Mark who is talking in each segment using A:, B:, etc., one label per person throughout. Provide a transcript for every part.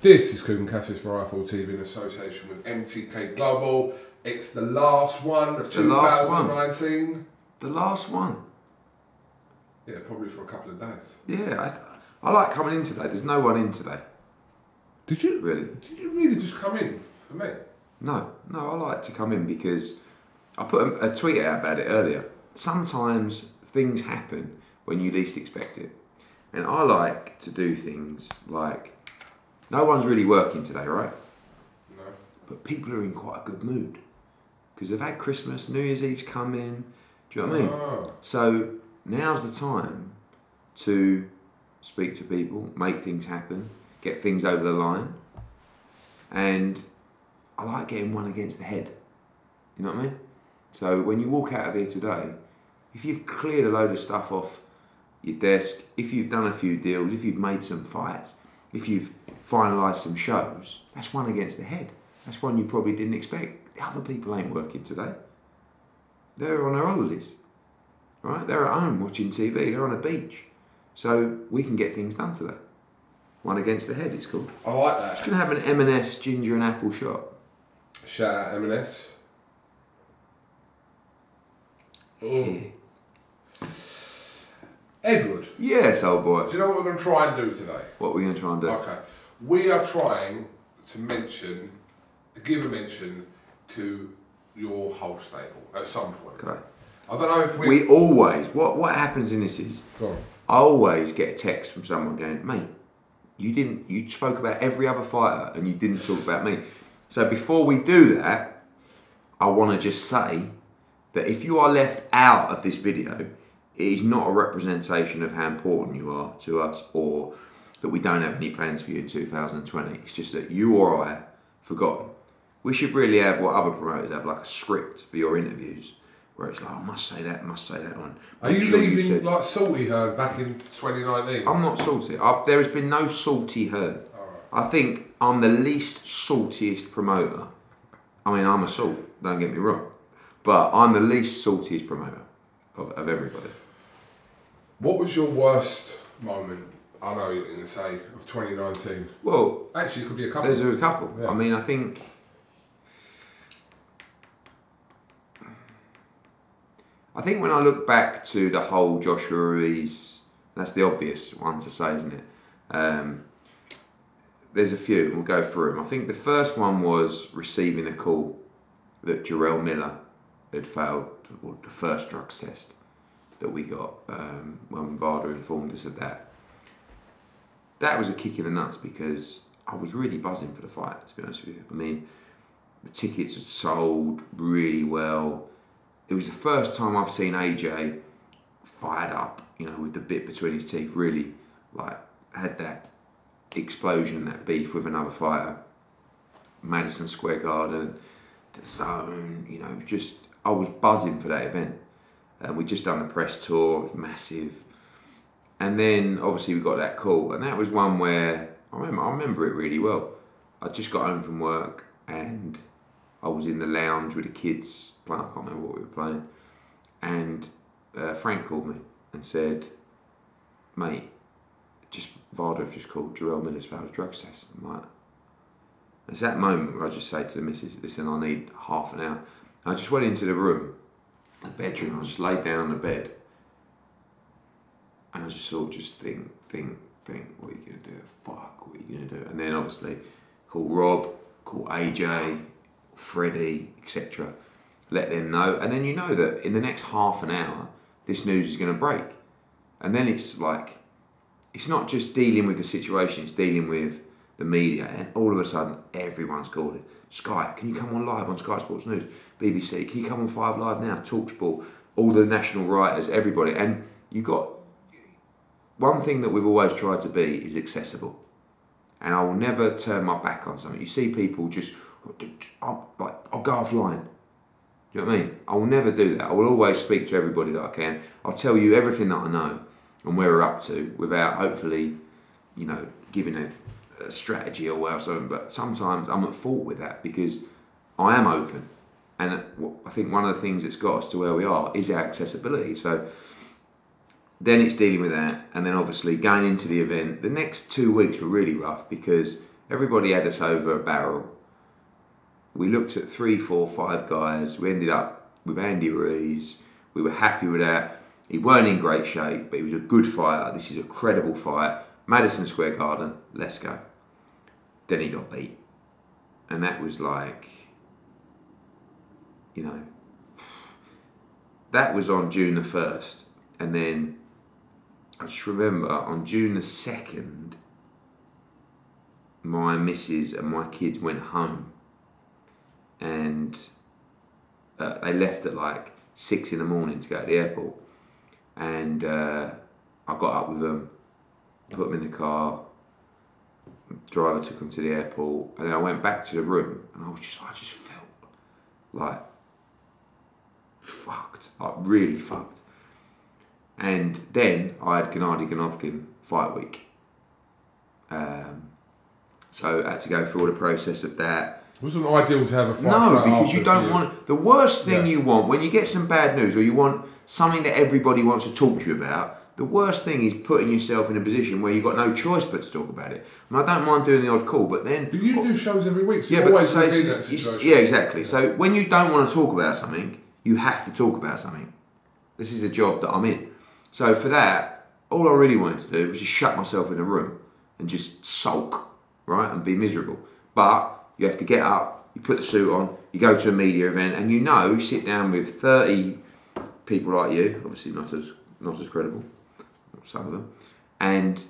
A: This is Kugan Cassius for Rifle TV in association with MTK Global. It's the last one of
B: the last one.
A: 2019.
B: The last one.
A: Yeah, probably for a couple of days.
B: Yeah, I, th- I like coming in today. There's no one in today,
A: Did you
B: really.
A: Did you really just come in for me?
B: No, no, I like to come in because I put a, a tweet out about it earlier. Sometimes things happen when you least expect it. And I like to do things like no one's really working today, right?
A: No.
B: But people are in quite a good mood because they've had Christmas, New Year's Eve's coming. Do you know what I mean?
A: Ah,
B: So now's the time to speak to people, make things happen, get things over the line. And I like getting one against the head. You know what I mean? So when you walk out of here today, if you've cleared a load of stuff off your desk, if you've done a few deals, if you've made some fights, if you've finalised some shows, that's one against the head. That's one you probably didn't expect. The other people ain't working today. They're on their holidays right? They're at home watching TV. They're on a beach, so we can get things done today. One against the head, it's called.
A: I like that.
B: Just gonna have an M&S ginger and apple shot.
A: Shout out M&S.
B: Yeah. Oh.
A: Edward,
B: Yes, old boy.
A: do you know what we're going to try and do today?
B: What are we gonna try and do?
A: Okay. We are trying to mention, give a mention to your whole stable at some point.
B: Okay.
A: I don't know if we.
B: We always what what happens in this is
A: Go on.
B: I always get a text from someone going, mate, you didn't you spoke about every other fighter and you didn't talk about me. So before we do that, I want to just say that if you are left out of this video, it is not a representation of how important you are to us or that we don't have any plans for you in 2020. It's just that you or I forgotten. We should really have what other promoters have, like a script for your interviews, where it's like, I must say that, must say that on.
A: Are you
B: sure
A: leaving
B: said-
A: like Salty Hearn back in 2019?
B: I'm not salty. I've, there has been no salty Hearn. I think I'm the least saltiest promoter. I mean, I'm a salt, don't get me wrong. But I'm the least saltiest promoter of, of everybody.
A: What was your worst moment? I know you're going to say of 2019.
B: Well,
A: Actually, it could be a couple.
B: there's a couple.
A: Yeah.
B: I mean, I think. I think when I look back to the whole Joshua Ruiz, that's the obvious one to say, isn't it? Um, there's a few. We'll go through them. I think the first one was receiving a call that Jarrell Miller had failed the first drugs test that we got um, when VADA informed us of that. That was a kick in the nuts because I was really buzzing for the fight. To be honest with you, I mean, the tickets had sold really well. It was the first time I've seen AJ fired up, you know, with the bit between his teeth. Really, like had that explosion, that beef with another fighter. Madison Square Garden, the zone, you know, just I was buzzing for that event. And we just done the press tour, it was massive. And then obviously we got that call, and that was one where I remember I remember it really well. I just got home from work and I was in the lounge with the kids playing. I can't remember what we were playing, and uh, Frank called me and said, "Mate, just VADA have just called. Jarrell Miller's failed a drugs test." I'm like, it's that moment where I just say to the missus, "Listen, I need half an hour." I just went into the room, the bedroom. I just laid down on the bed, and I just sort of just think, think, think. What are you gonna do? Fuck, what are you gonna do? And then obviously call Rob, call AJ, Freddie, etc. Let them know, and then you know that in the next half an hour, this news is going to break, and then it's like, it's not just dealing with the situation; it's dealing with the media, and all of a sudden, everyone's calling. Sky, can you come on live on Sky Sports News? BBC, can you come on Five Live now? Talksport, all the national writers, everybody, and you got one thing that we've always tried to be is accessible and I will never turn my back on something. You see people just, I'll, like, I'll go offline. Do you know what I mean? I will never do that. I will always speak to everybody that I can. I'll tell you everything that I know and where we're up to without hopefully, you know, giving a, strategy or whatever. But sometimes I'm at fault with that because I am open. And I think one of the things that's got us to where we are is our accessibility. So then it's dealing with that, and then obviously going into the event. The next two weeks were really rough because Everybody had us over a barrel. We looked at three, four, five guys. We ended up with Andy Ruiz. We were happy with that. He weren't in great shape, but he was a good fighter. This is a credible fight. Madison Square Garden, let's go. Then he got beat. And that was like, you know, that was on June the 1st. And then I just remember on June the 2nd, my missus and my kids went home. And uh, they left at like six in the morning to go to the airport. And uh, I got up with them, put them in the car. Driver took them to the airport, and then I went back to the room, and I was just, I just felt like fucked, like really fucked. And then I had Gennady Golovkin fight week. Um, so I had to go through all the process of that.
A: It wasn't ideal to have a fight.
B: No, because you don't
A: you-
B: want the worst thing
A: Yeah.
B: you want when you get some bad news or you want something that everybody wants to talk to you about. The worst thing is putting yourself in a position where you've got no choice but to talk about it. And I don't mind doing the odd call, but then
A: But you do shows every week, so
B: yeah, but
A: always
B: so
A: going to
B: it's,
A: be in that
B: it's- yeah, exactly. So when you don't want to talk about something, you have to talk about something. This is a job that I'm in. So for that, all I really wanted to do was just shut myself in a room and just sulk, right, and be miserable. But you have to get up, you put the suit on, you go to a media event, and you know, you sit down with 30 people like you, obviously not as not as credible, some of them, and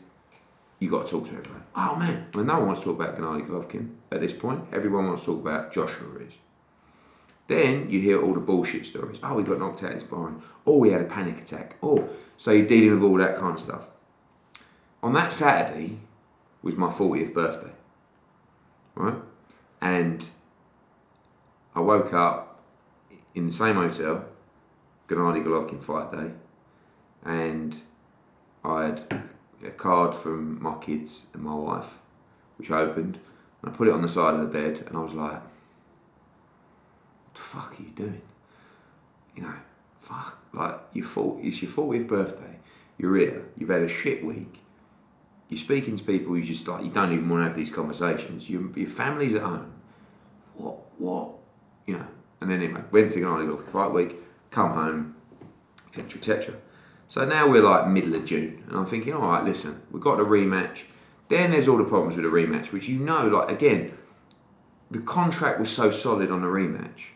B: you got to talk to everyone. Oh man, well, no one wants to talk about Gennady Golovkin at this point. Everyone wants to talk about Joshua Ruiz. Then you hear all the bullshit stories. Oh, he got knocked out in sparring. Oh, he had a panic attack. Oh, so you're dealing with all that kind of stuff. On that Saturday was my 40th birthday, right? And I woke up in the same hotel, Gennady Golovkin fight day, and I had a card from my kids and my wife, which I opened, and I put it on the side of the bed, and I was like, "What the fuck are you doing? You know, fuck, like you it's your fortieth birthday, you're here, you've had a shit week, you're speaking to people you just like you don't even want to have these conversations. Your your family's at home. What what you know? And then anyway, went to Gennady Golovkin fight week, come home, etc. etc. So now we're like middle of June, and I'm thinking, all right, listen, we've got a rematch. Then there's all the problems with the rematch, which you know, like again, the contract was so solid on the rematch,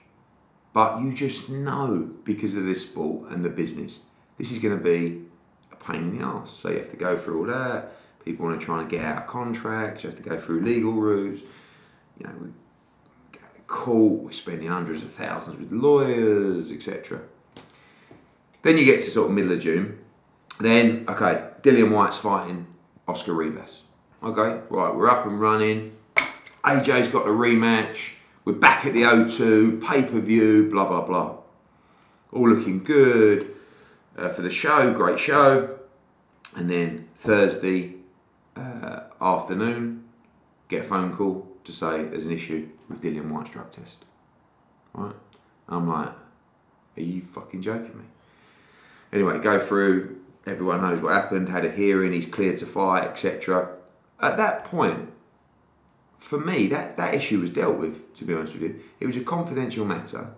B: but you just know because of this sport and the business, this is going to be a pain in the ass. So you have to go through all that. People want to try and get out of contracts. You have to go through legal routes. You know, we go to court. We're spending hundreds of thousands with lawyers, etc. Then you get to sort of middle of June. Then, okay, Dillian Whyte's fighting Oscar Rivas. Okay, right, we're up and running. AJ's got the rematch. We're back at the O2, pay per view, blah, blah, blah. All looking good uh, for the show, great show. And then Thursday uh, afternoon, get a phone call to say there's an issue with Dillian Whyte's drug test. Right? I'm like, are you fucking joking me? Anyway, go through. Everyone knows what happened. Had a hearing. He's cleared to fight, etc. At that point, for me, that that issue was dealt with. To be honest with you, it was a confidential matter,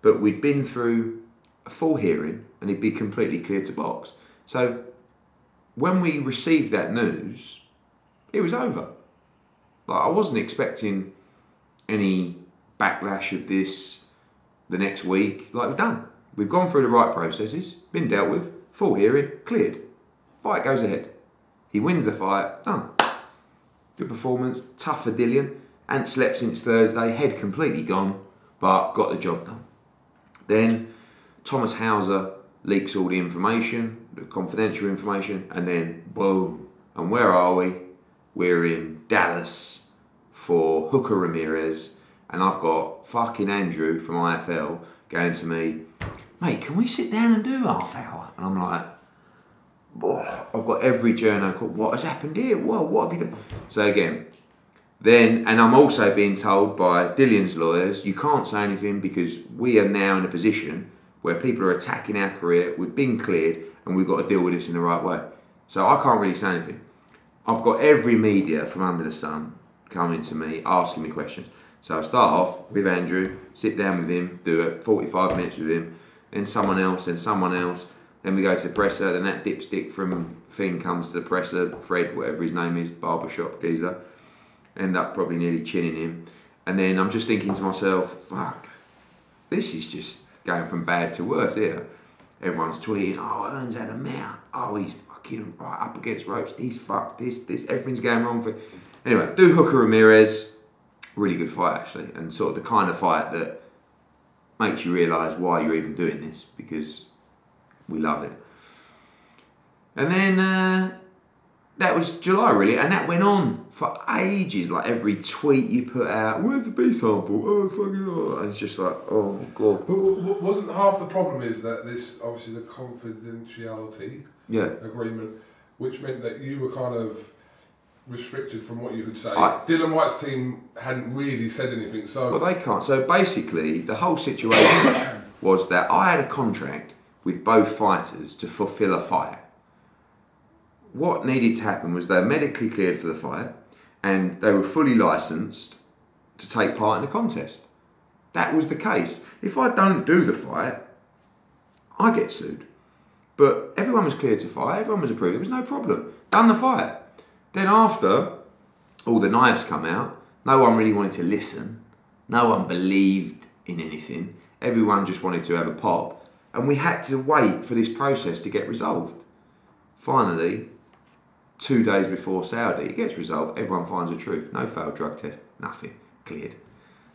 B: but we'd been through a full hearing, and he'd be completely cleared to box. So, when we received that news, it was over. Like I wasn't expecting any backlash of this the next week. Like we've done. We've gone through the right processes, been dealt with, full hearing, cleared. Fight goes ahead. He wins the fight, done. Good performance, tough for Dillian. Ain't slept since Thursday, head completely gone, but got the job done. Then Thomas Hauser leaks all the information, the confidential information, and then boom. And where are we? We're in Dallas for Hooker Ramirez, and I've got fucking Andrew from IFL going to me, mate, can we sit down and do half hour? And I'm like, "Boy, I've got every journal called, what has happened here? Whoa, what have you done? So again, then, and I'm also being told by Dillian's lawyers, you can't say anything because we are now in a position where people are attacking our career, we've been cleared, and we've got to deal with this in the right way. So I can't really say anything. I've got every media from under the sun coming to me, asking me questions. So I start off with Andrew, sit down with him, do it 45 minutes with him, then someone else, then someone else. Then we go to the presser, then that dipstick from Finn comes to the presser, Fred, whatever his name is, barbershop geezer. End up probably nearly chinning him. And then I'm just thinking to myself, fuck, this is just going from bad to worse here. Everyone's tweeting, oh, Hearn's had a mount. Oh, he's fucking right up against ropes. He's fucked. This, this, everything's going wrong for. Anyway, do Hooker Ramirez. Really good fight, actually. And sort of the kind of fight that makes you realise why you're even doing this because we love it. And then uh, that was July really, and that went on for ages. Like every tweet you put out, where's the B sample? Oh fucking! Oh. And it's just like, oh god.
A: But wasn't half the problem is that this obviously the confidentiality
B: Yeah.
A: agreement, which meant that you were kind of restricted from what you could say.
B: I-
A: Dillian Whyte's team hadn't really said anything, so
B: Well, they can't. So basically, the whole situation was that I had a contract with both fighters to fulfill a fight. What needed to happen was they were medically cleared for the fight and they were fully licensed to take part in the contest. That was the case. If I don't do the fight, I get sued. But everyone was cleared to fight, everyone was approved, there was no problem. Done the fight. Then after all the knives come out, no one really wanted to listen. No one believed in anything. Everyone just wanted to have a pop. And we had to wait for this process to get resolved. Finally, two days before Saudi, it gets resolved. Everyone finds the truth. No failed drug test, nothing. Cleared.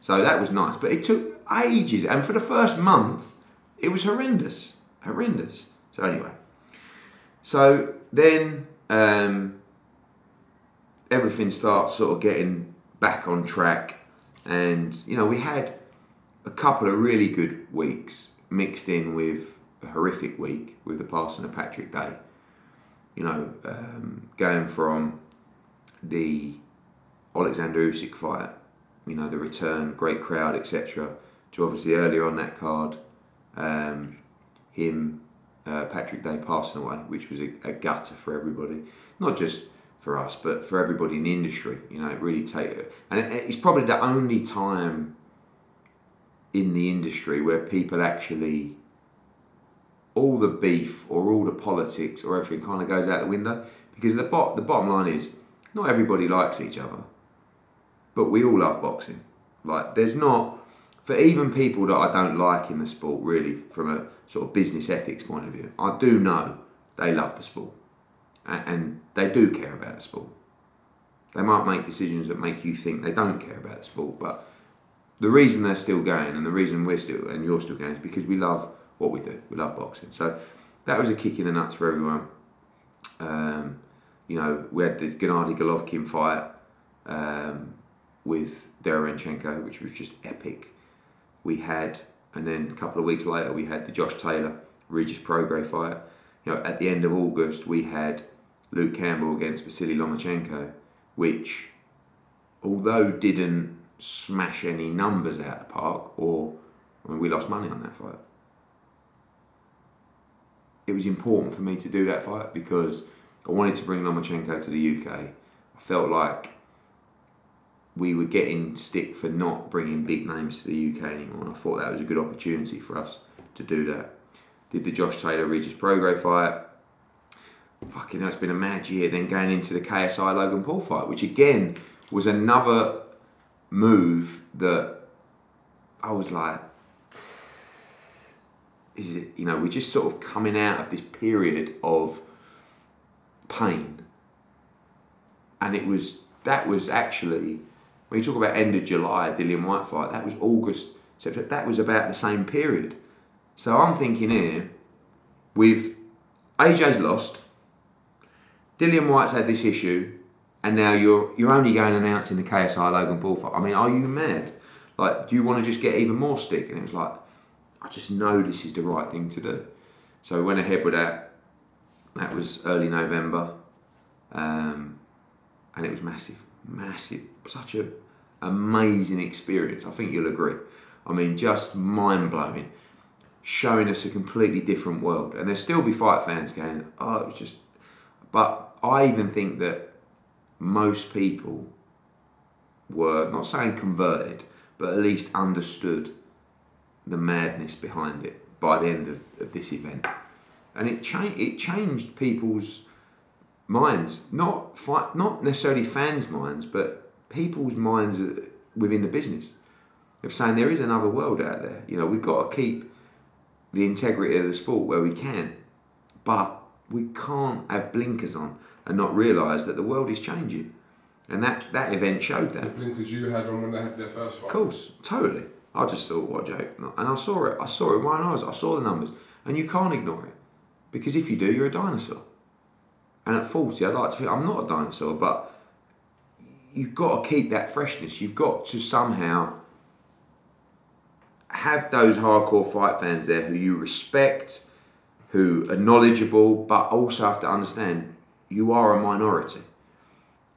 B: So that was nice. But it took ages. And for the first month, it was horrendous. Horrendous. So anyway. So then um, everything starts sort of getting back on track. And, you know, we had a couple of really good weeks mixed in with a horrific week with the passing of Patrick Day. You know, um, going from the Alexander Usyk fight, you know, the return, great crowd, etc., to obviously earlier on that card, um, him, uh, Patrick Day passing away, which was a, a gutter for everybody, not just for us, but for everybody in the industry. You know, it really take it, and it, it's probably the only time in the industry where people actually all the beef or all the politics or everything kind of goes out the window because the bot the bottom line is not everybody likes each other but we all love boxing like there's not for even people that I don't like in the sport really from a sort of business ethics point of view I do know they love the sport and, they do care about the sport they might make decisions that make you think they don't care about the sport but the reason they're still going and the reason we're still and you're still going is because we love what we do. We love boxing. So that was a kick in the nuts for everyone. Um, you know, we had the Gennady Golovkin fight um, with Derevyanchenko, which was just epic. We had, and then a couple of weeks later, we had the Josh Taylor Regis Prograis fight. You know, at the end of August, we had Luke Campbell against Vasily Lomachenko, which, although didn't smash any numbers out of the park, or I mean, we lost money on that fight. It was important for me to do that fight because I wanted to bring Lomachenko to the UK. I felt like we were getting stick for not bringing big names to the UK anymore, and I thought that was a good opportunity for us to do that. Did the Josh Taylor Regis Prograis fight. Fucking hell, it's been a mad year. Then going into the KSI Logan Paul fight, which again was another move that I was like, is it, you know, we're just sort of coming out of this period of pain. And it was, that was actually, when you talk about end of July, Dillian Whyte fight, that was August, September, that was about the same period. So I'm thinking here, with AJ's lost, Dillian Whyte's had this issue, and now you're you're only going announcing the KSI Logan Paul fight. I mean, are you mad? Like, do you want to just get even more stick? And it was like, I just know this is the right thing to do. So we went ahead with that. That was early November, um, and it was massive, massive, such a amazing experience. I think you'll agree. I mean, just mind blowing, showing us a completely different world. And there'll still be fight fans going, "Oh, it was just," but I even think that most people were not saying converted, but at least understood the madness behind it by the end of, of this event. And it, cha- it changed people's minds, not, fi- not necessarily fans' minds, but people's minds uh, within the business of saying there is another world out there. You know, we've got to keep the integrity of the sport where we can, but we can't have blinkers on and not realise that the world is changing. And that, that event showed that.
A: The blinkers you had on when they had their first fight.
B: Of course, totally. I just thought, what a joke. And I saw it. I saw it with my own eyes. I saw the numbers. And you can't ignore it. Because if you do, you're a dinosaur. And at 40, I'd like to think I'm not a dinosaur, but you've got to keep that freshness. You've got to somehow have those hardcore fight fans there who you respect, who are knowledgeable, but also have to understand you are a minority.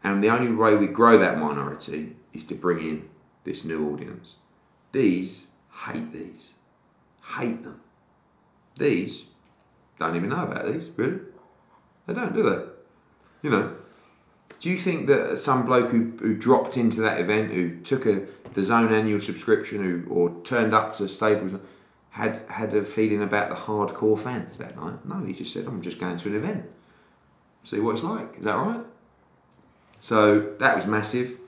B: And the only way we grow that minority is to bring in this new audience. These hate these, hate them. These don't even know about these, really. They don't, do they? You know. Do you think that some bloke who, who dropped into that event, who took a the zone annual subscription, who or turned up to stables, had had a feeling about the hardcore fans that night? No, he just said, "I'm just going to an event, see what it's like." Is that right? So that was massive.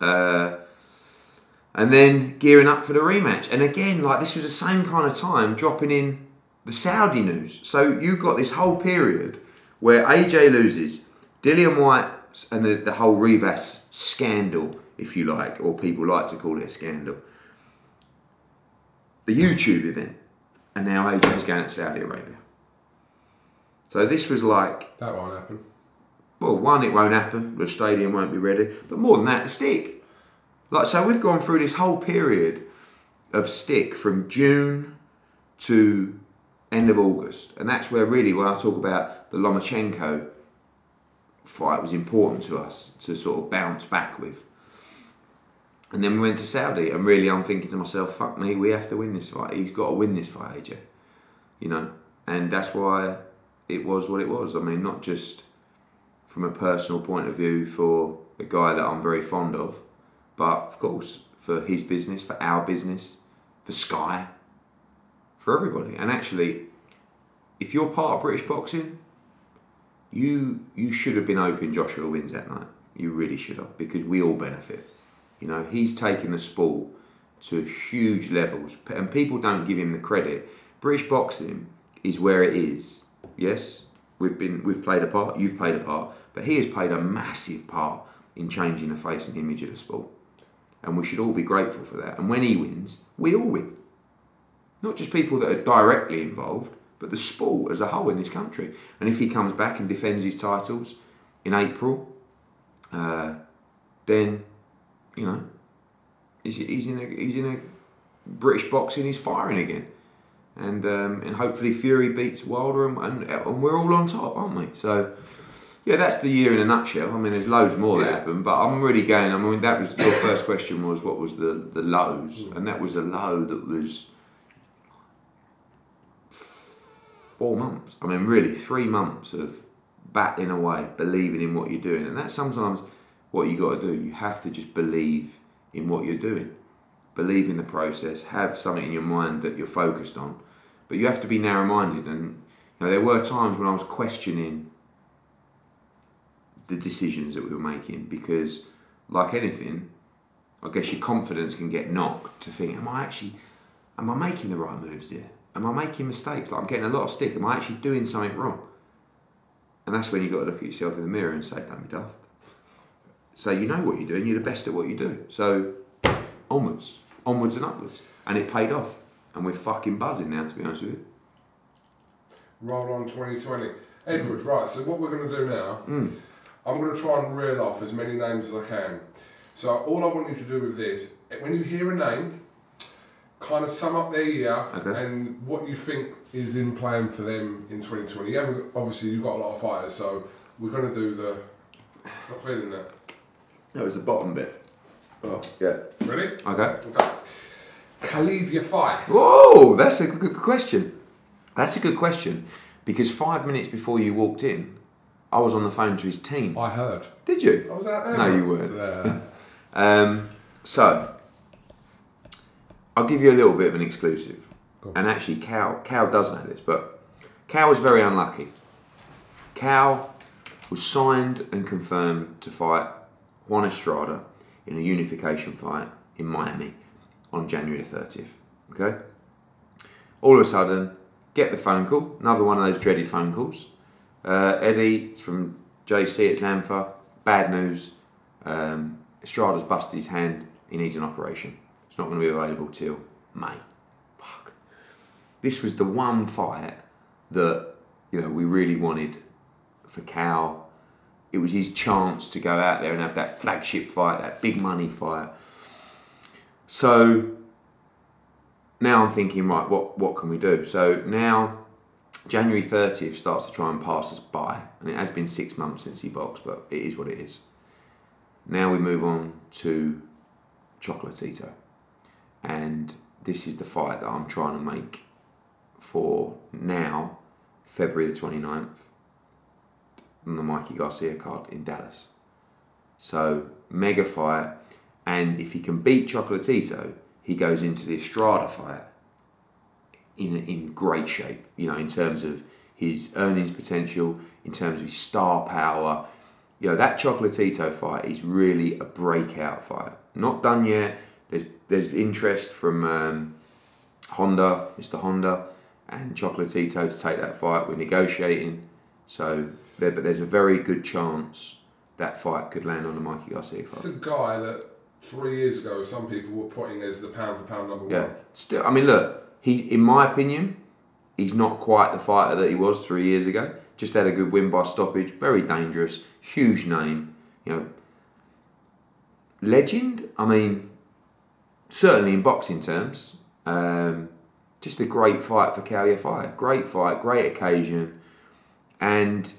B: Uh, and then gearing up for the rematch. And again, like this was the same kind of time dropping in the Saudi news. So you got this whole period where AJ loses, Dillian Whyte and the, the whole Rivas scandal, if you like, or people like to call it a scandal. The YouTube event. And now AJ's going to Saudi Arabia. So this was like
A: That won't happen.
B: well, one, it won't happen. The stadium won't be ready. But more than that, the stick. Like so, we've gone through this whole period of stick from June to end of August, and that's where really when I talk about the Lomachenko fight was important to us to sort of bounce back with. And then we went to Saudi, and really, I'm thinking to myself, "Fuck me, we have to win this fight. He's got to win this fight, AJ." You know, and that's why it was what it was. I mean, not just from a personal point of view for a guy that I'm very fond of, but of course for his business, for our business, for Sky, for everybody. And actually, if you're part of British boxing, you you should have been hoping Joshua wins that night. You really should have because we all benefit. You know, he's taken the sport to huge levels, and people don't give him the credit. British boxing is where it is. Yes, we've been we've played a part. You've played a part, but he has played a massive part in changing the face and image of the sport, and we should all be grateful for that. And when he wins, we all win. Not just people that are directly involved, but the sport as a whole in this country. And if he comes back and defends his titles in April, uh, then you know he's, he's in a he's in a British boxing. He's firing again, and um, and hopefully Fury beats Wilder, and, and, and we're all on top, aren't we? So. Yeah, that's the year in a nutshell. I mean, there's loads more that
A: Yeah.
B: happened, but I'm really going. I mean, that was your first question was what was the the lows, and that was a low that was four months. I mean, really, three months of battling away, believing in what you're doing. And that sometimes what you got to do. You have to just believe in what you're doing, believe in the process, have something in your mind that you're focused on. But you have to be narrow minded. And you know, there were times when I was questioning the decisions that we were making because, like anything, I guess your confidence can get knocked to think, am I actually, am I making the right moves here? Am I making mistakes? Like I'm getting a lot of stick. Am I actually doing something wrong? And that's when you've got to look at yourself in the mirror and say, don't be daft. So you know what you're doing, you're the best at what you do. So onwards, onwards and upwards. And it paid off. And we're fucking buzzing now, to be honest with you.
A: Roll on 2020. Edward, right, so what we're going to do now,
B: Mm.
A: I'm going to try and reel off as many names as I can. So all I want you to do with this, when you hear a name, kind of sum up their year
B: Okay.
A: and what you think is in plan for them in 2020. You obviously, you've got a lot of fighters, so we're going to do the. Not feeling that.
B: That was the bottom bit. Oh, yeah.
A: Ready?
B: Okay.
A: Okay. Khalid Yafai.
B: Whoa, that's a good question. That's a good question because five minutes before you walked in, I was on the phone to his team.
A: I heard.
B: Did you?
A: I was out there.
B: No, you weren't.
A: Yeah.
B: Um, so, I'll give you a little bit of an exclusive.
A: Go on.
B: And actually, Kal, Kal does know this, but Kal was very unlucky. Kal was signed and confirmed to fight Juan Estrada in a unification fight in Miami on January 30th. Okay? All of a sudden, get the phone call, another one of those dreaded phone calls. Uh, Eddie from JC at Zanfer, bad news. Um, Estrada's busted his hand, he needs an operation. It's not going to be available till May. Fuck. This was the one fight that, you know, we really wanted for Kal. It was his chance to go out there and have that flagship fight, that big money fight. So now I'm thinking, right, what, what can we do? So now January 30th starts to try and pass us by, and it has been six months since he boxed, but it is what it is. Now we move on to Chocolatito, and this is the fight that I'm trying to make for now, February the 29th, on the Mikey Garcia card in Dallas. So, mega fight, and if he can beat Chocolatito, he goes into the Estrada fight in in great shape. You know, in terms of his earnings potential, in terms of his star power. You know, that Chocolatito fight is really a breakout fight. Not done yet. There's there's interest from um, Honda, Mr. Honda, and Chocolatito to take that fight. We're negotiating, so there, but there's a very good chance that fight could land on the Mikey Garcia fight.
A: It's a guy that three years ago some people were putting as the pound for pound number
B: Yeah,
A: one.
B: still, I mean, look, he, in my opinion, he's not quite the fighter that he was three years ago. Just had a good win by stoppage, very dangerous, huge name, you know, legend. I mean, certainly in boxing terms, um, just a great fight for Kalia fight. Great fight, great occasion, and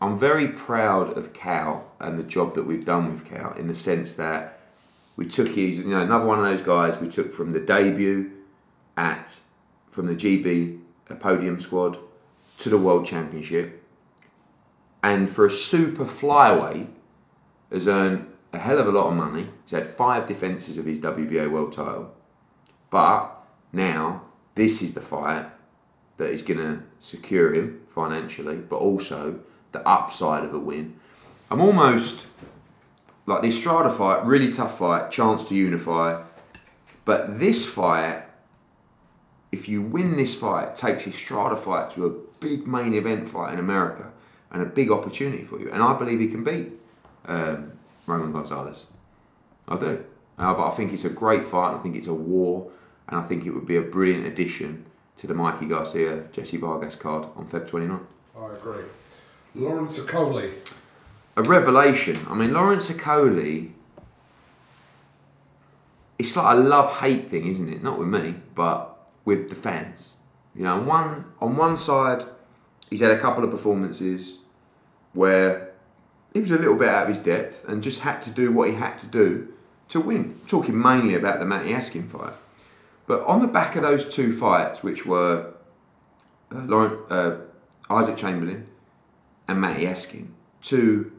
B: I'm very proud of Kal and the job that we've done with Kal in the sense that we took his, you know, another one of those guys we took from the debut at from the GB podium squad to the world championship, and for a super flyweight has earned a hell of a lot of money. He's had five defences of his WBA world title, but now this is the fight that is going to secure him financially, but also the upside of a win. I'm almost like the Estrada fight, really tough fight, chance to unify. But this fight, if you win this fight, takes Estrada fight to a big main event fight in America and a big opportunity for you. And I believe he can beat um, Roman Gonzalez. I do. Uh, but I think it's a great fight. I think it's a war. And I think it would be a brilliant addition to the Mikey Garcia Jesse Vargas card on Feb 29.
A: I agree. Lawrence Okolie.
B: a revelation. I mean, Lawrence Okolie. It's like a love-hate thing, isn't it? Not with me, but with the fans. You know, on one on one side, he's had a couple of performances where he was a little bit out of his depth and just had to do what he had to do to win. Talking mainly about the Matty Askin fight, but on the back of those two fights, which were uh, Lauren, uh, Isaac Chamberlain and Matty Askin, two,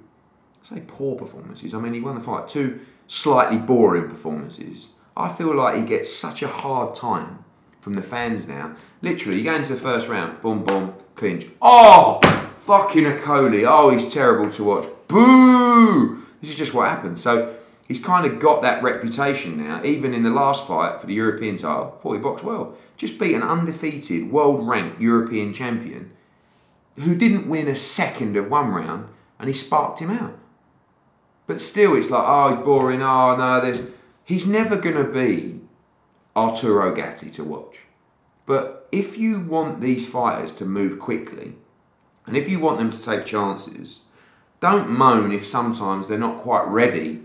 B: I say poor performances. I mean, he won the fight. Two slightly boring performances. I feel like he gets such a hard time from the fans now. Literally, you go into the first round, boom, boom, clinch. Oh, fucking Okolie. Oh, he's terrible to watch. Boo! This is just what happens. So he's kind of got that reputation now. Even in the last fight for the European title, thought he boxed well. Just beat an undefeated, world-ranked European champion who didn't win a second of one round, and he sparked him out. But still, it's like, oh, he's boring. Oh no, there's. He's never gonna be Arturo Gatti to watch. But if you want these fighters to move quickly, and if you want them to take chances, don't moan if sometimes they're not quite ready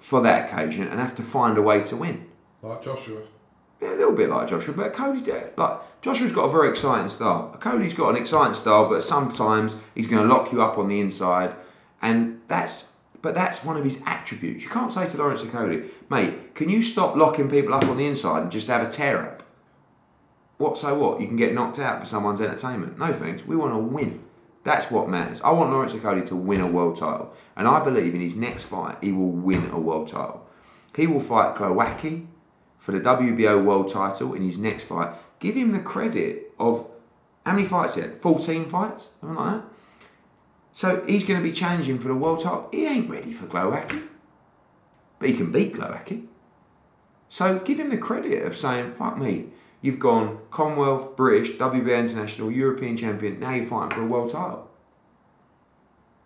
B: for that occasion and have to find a way to win.
A: Like Joshua.
B: A little bit like Joshua, but Okolie's like Joshua's got a very exciting style. Okolie's got an exciting style, but sometimes he's going to lock you up on the inside, and that's but that's one of his attributes. You can't say to Lawrence Okolie, mate, can you stop locking people up on the inside and just have a tear up? What so what? You can get knocked out for someone's entertainment. No thanks. We want to win. That's what matters. I want Lawrence Okolie to win a world title, and I believe in his next fight he will win a world title. He will fight Glowacki for the WBO world title in his next fight. Give him the credit of how many fights he had? 14 fights? Something like that. So he's going to be challenging for the world title. He ain't ready for Glowacki. But he can beat Glowacki. So give him the credit of saying, fuck me, you've gone Commonwealth, British, WBA International, European champion, now you're fighting for a world title.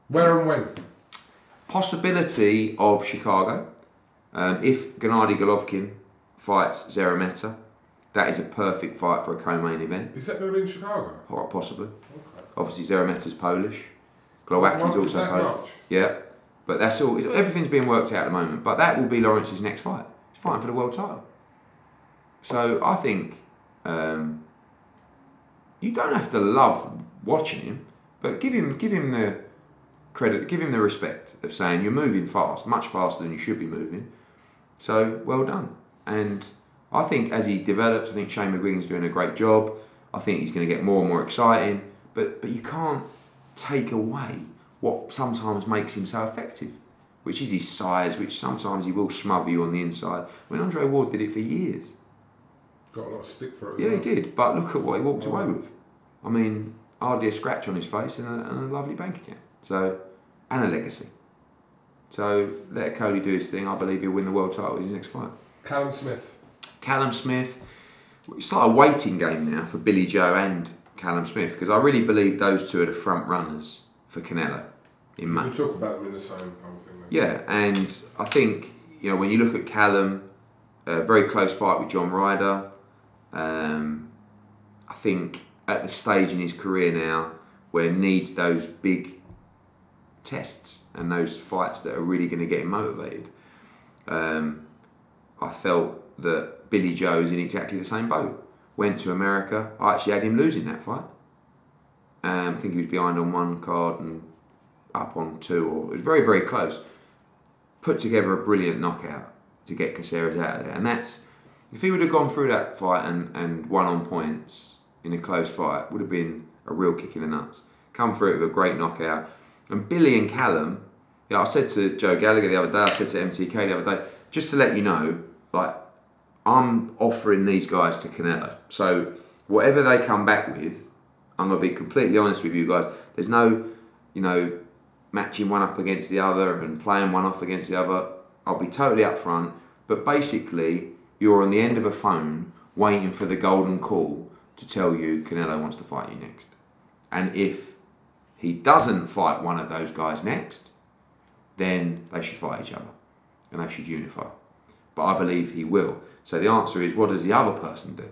A: Where and when?
B: Possibility of Chicago. Um, if Gennady Golovkin fights Szeremeta, that is a perfect fight for a co-main event.
A: Is that going to be in Chicago?
B: Quite possibly.
A: Okay.
B: Obviously, Szeremeta's Polish. Glowacki's
A: is
B: also Polish.
A: much?
B: Yeah, but that's all. Everything's being worked out at the moment. But that will be Lawrence's next fight. He's fighting for the world title. So I think um, you don't have to love watching him, but give him give him the credit, give him the respect of saying you're moving fast, much faster than you should be moving. So well done. And I think as he develops, I think Shane McGuigan's doing a great job. I think he's going to get more and more exciting. But but you can't take away what sometimes makes him so effective, which is his size, which sometimes he will smother you on the inside. When Andre Ward did it for years.
A: Got a lot of stick for it.
B: Yeah, he did. But look at what he walked away with. I mean, hardly a scratch on his face and a, and a lovely bank account. So, and a legacy. So let Okolie do his thing. I believe he'll win the world title in his next fight.
A: Callum Smith.
B: Callum Smith. It's like a waiting game now for Billy Joe and Callum Smith because I really believe those two are the front runners for Canelo in May.
A: We'll talk about them in the same kind of thing. Then.
B: Yeah, and I think you know when you look at Callum, a very close fight with John Ryder. Um, I think at the stage in his career now where he needs those big tests and those fights that are really going to get him motivated. Um, I felt that Billy Joe is in exactly the same boat. Went to America. I actually had him losing that fight. Um, I think he was behind on one card and up on two, or it was very, very close. Put together a brilliant knockout to get Coceres out of there, and that's if he would have gone through that fight and, and won on points in a close fight, would have been a real kick in the nuts. Come through it with a great knockout, and Billy and Callum. Yeah, I said to Joe Gallagher the other day, I said to MTK the other day, just to let you know, like I'm offering these guys to Canelo. So whatever they come back with, I'm gonna be completely honest with you guys. There's no, you know, matching one up against the other and playing one off against the other. I'll be totally upfront. But basically, you're on the end of a phone waiting for the golden call to tell you Canelo wants to fight you next. And if he doesn't fight one of those guys next, then they should fight each other and they should unify. But I believe he will. So the answer is what does the other person do?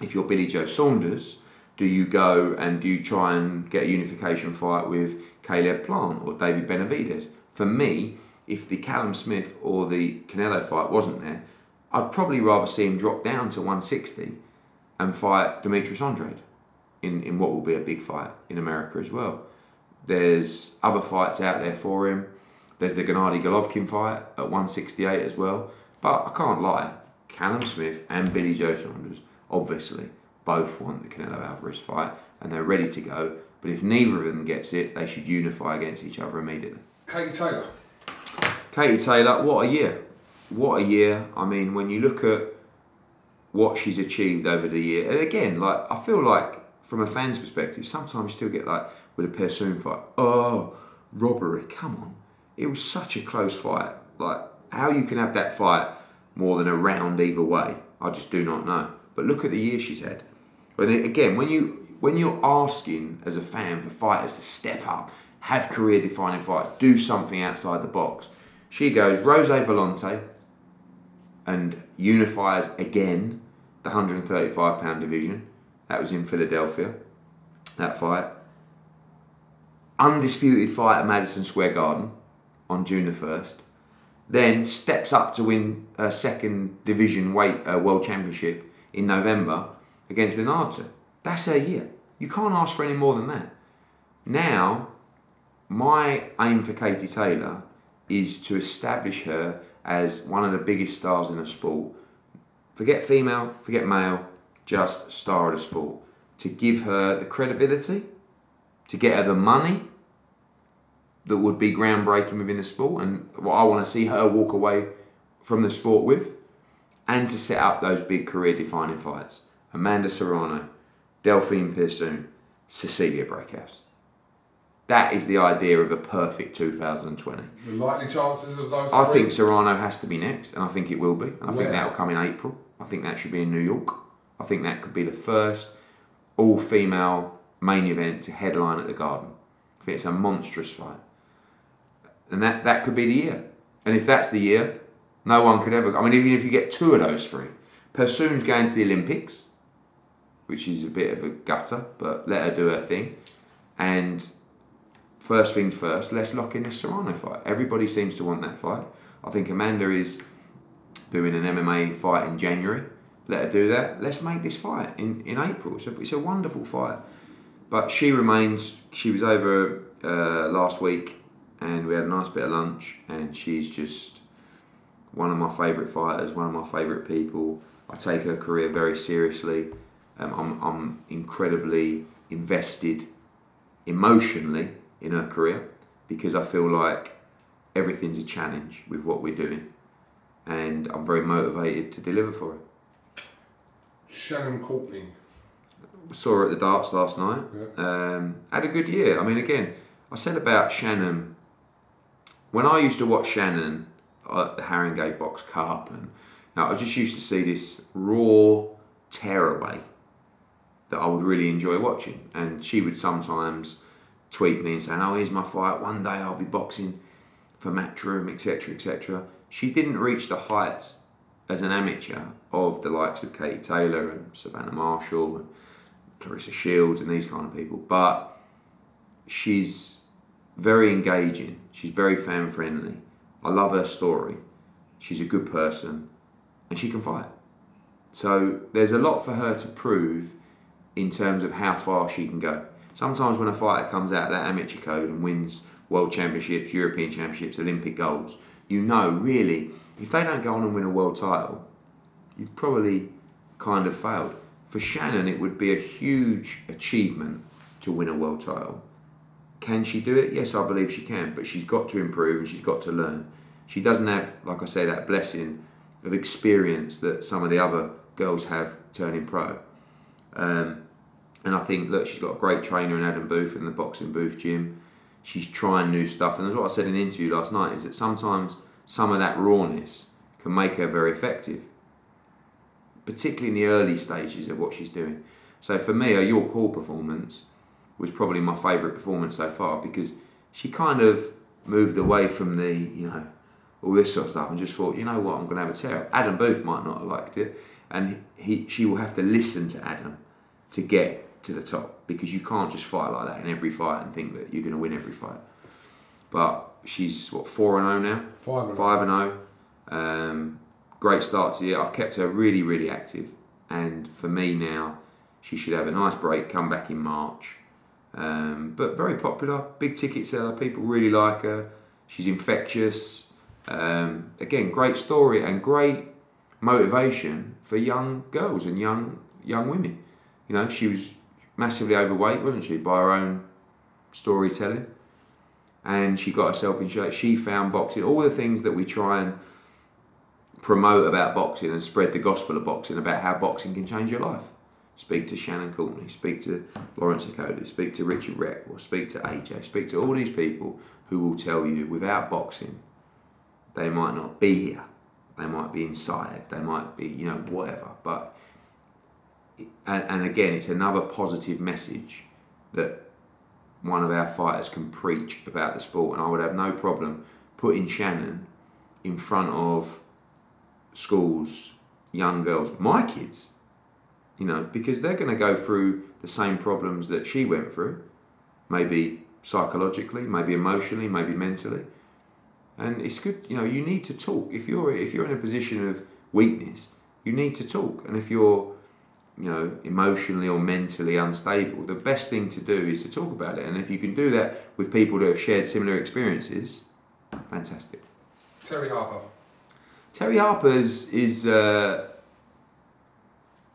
B: If you're Billy Joe Saunders, do you go and do you try and get a unification fight with Caleb Plant or David Benavidez? For me, if the Callum Smith or the Canelo fight wasn't there, I'd probably rather see him drop down to 160 and fight Demetrius Andrade in, in what will be a big fight in America as well. There's other fights out there for him. There's the Gennady Golovkin fight at 168 as well. But I can't lie, Callum Smith and Billy Joe Saunders obviously both want the Canelo Alvarez fight and they're ready to go. But if neither of them gets it, they should unify against each other immediately.
A: Katie Taylor.
B: Katie Taylor, what a year. What a year. I mean, when you look at what she's achieved over the year, and again, like I feel like from a fan's perspective, sometimes you still get like with a Persoon fight, oh, robbery, come on. It was such a close fight. Like, how you can have that fight more than a round either way, I just do not know. But look at the year she's had. But then again, when you when you're asking as a fan for fighters to step up, have career defining fights, do something outside the box, she goes Rose Volante and unifies again the 135 pound division. That was in Philadelphia. That fight. Undisputed fight at Madison Square Garden on June the 1st. Then steps up to win a second division weight uh, world championship in November against Leonardo. That's her year. You can't ask for any more than that. Now, my aim for Katie Taylor is to establish her as one of the biggest stars in the sport. Forget female, forget male, just star of the sport. To give her the credibility to get her the money that would be groundbreaking within the sport and what I want to see her walk away from the sport with, and to set up those big career defining fights. Amanda Serrano, Delphine Persoon, Cecilia Brækhus. That is the idea of a perfect 2020.
A: The likely chances of those.
B: I
A: three?
B: think Serrano has to be next, and I think it will be. And I think that will come in April. I think that should be in New York. I think that could be the first all female main event to headline at the Garden. I think it's a monstrous fight. And that, that could be the year. And if that's the year, no one could ever. I mean, even if you get two of those three, Persoon's going to the Olympics, which is a bit of a gutter, but let her do her thing. And first things first, let's lock in the Serrano fight. Everybody seems to want that fight. I think Amanda is doing an MMA fight in January. Let her do that. Let's make this fight in, in April. So it's a wonderful fight. But she remains, she was over uh, last week and we had a nice bit of lunch and she's just one of my favourite fighters, one of my favourite people. I take her career very seriously. Um, I'm, I'm incredibly invested emotionally in her career because I feel like everything's a challenge with what we're doing, and I'm very motivated to deliver for her.
A: Shannon Courtney.
B: Saw her at the darts last night. Um, had a good year. I mean, again, I said about Shannon when I used to watch Shannon at the Haringey Box Cup, and know, I just used to see this raw tearaway that I would really enjoy watching. And she would sometimes tweet me and saying, "Oh, here's my fight. One day I'll be boxing for Matchroom, etc., etc." She didn't reach the heights as an amateur of the likes of Katie Taylor and Savannah Marshall and Claressa Shields and these kind of people, but she's very engaging. She's very fan friendly. I love her story. She's a good person, and she can fight. So there's a lot for her to prove in terms of how far she can go. Sometimes when a fighter comes out of that amateur code and wins world championships, European championships, Olympic golds, you know really if they don't go on and win a world title, you've probably kind of failed. For Shannon, it would be a huge achievement to win a world title. Can she do it? Yes, I believe she can, but she's got to improve and she's got to learn. She doesn't have, like I say, that blessing of experience that some of the other girls have turning pro. Um, and I think, look, she's got a great trainer in Adam Booth in the boxing booth gym. She's trying new stuff, and that's what I said in the interview last night: is that sometimes some of that rawness can make her very effective, particularly in the early stages of what she's doing. So for me, a York Hall performance was probably my favourite performance so far because she kind of moved away from the, you know, all this sort of stuff and just thought, you know what, I'm going to have a tear. Adam Booth might not have liked it, and he, she will have to listen to Adam to get to the top because you can't just fight like that in every fight and think that you're going to win every fight. But she's what four and zero now.
A: Five and
B: Five and zero. Um, great start to the year. I've kept her really, really active, and for me now, she should have a nice break. Come back in March, um, but very popular, big ticket seller. People really like her. She's infectious. Um, again, great story and great motivation for young girls and young young women. You know, she was massively overweight, wasn't she, by her own storytelling, and she got herself in shape. She found boxing, all the things that we try and promote about boxing and spread the gospel of boxing about how boxing can change your life. Speak to Shannon Courtney, speak to Lawrence Okolie, speak to Richard Reck, or speak to AJ, speak to all these people who will tell you without boxing, they might not be here. They might be inside. They might be, you know, whatever. But, and, and again, it's another positive message that one of our fighters can preach about the sport. And I would have no problem putting Shannon in front of schools, young girls, my kids, you know, because they're going to go through the same problems that she went through, maybe psychologically, maybe emotionally, maybe mentally. And it's good, you know, you need to talk. If you're if you're in a position of weakness, you need to talk. And if you're, you know, emotionally or mentally unstable, the best thing to do is to talk about it. And if you can do that with people that have shared similar experiences, fantastic.
A: Terri Harper.
B: Terri Harper's is uh,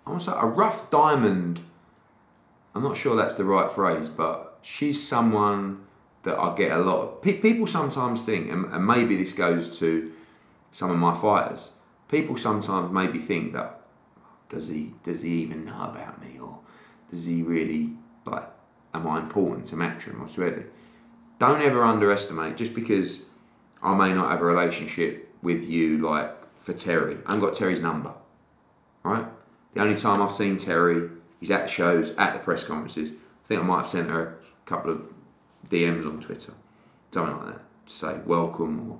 B: I want a rough diamond. I'm not sure that's the right phrase, but she's someone that I get a lot of. Pe- people sometimes think, and, and maybe this goes to some of my fighters. People sometimes maybe think that does he does he even know about me or does he really like am I important to Matchroom or to Eddie? Don't ever underestimate just because I may not have a relationship with you like for Terri. I haven't got Terri's number. Right? The only time I've seen Terri is at shows, at the press conferences. I think I might have sent her a couple of DMs on Twitter, something like that, to say welcome or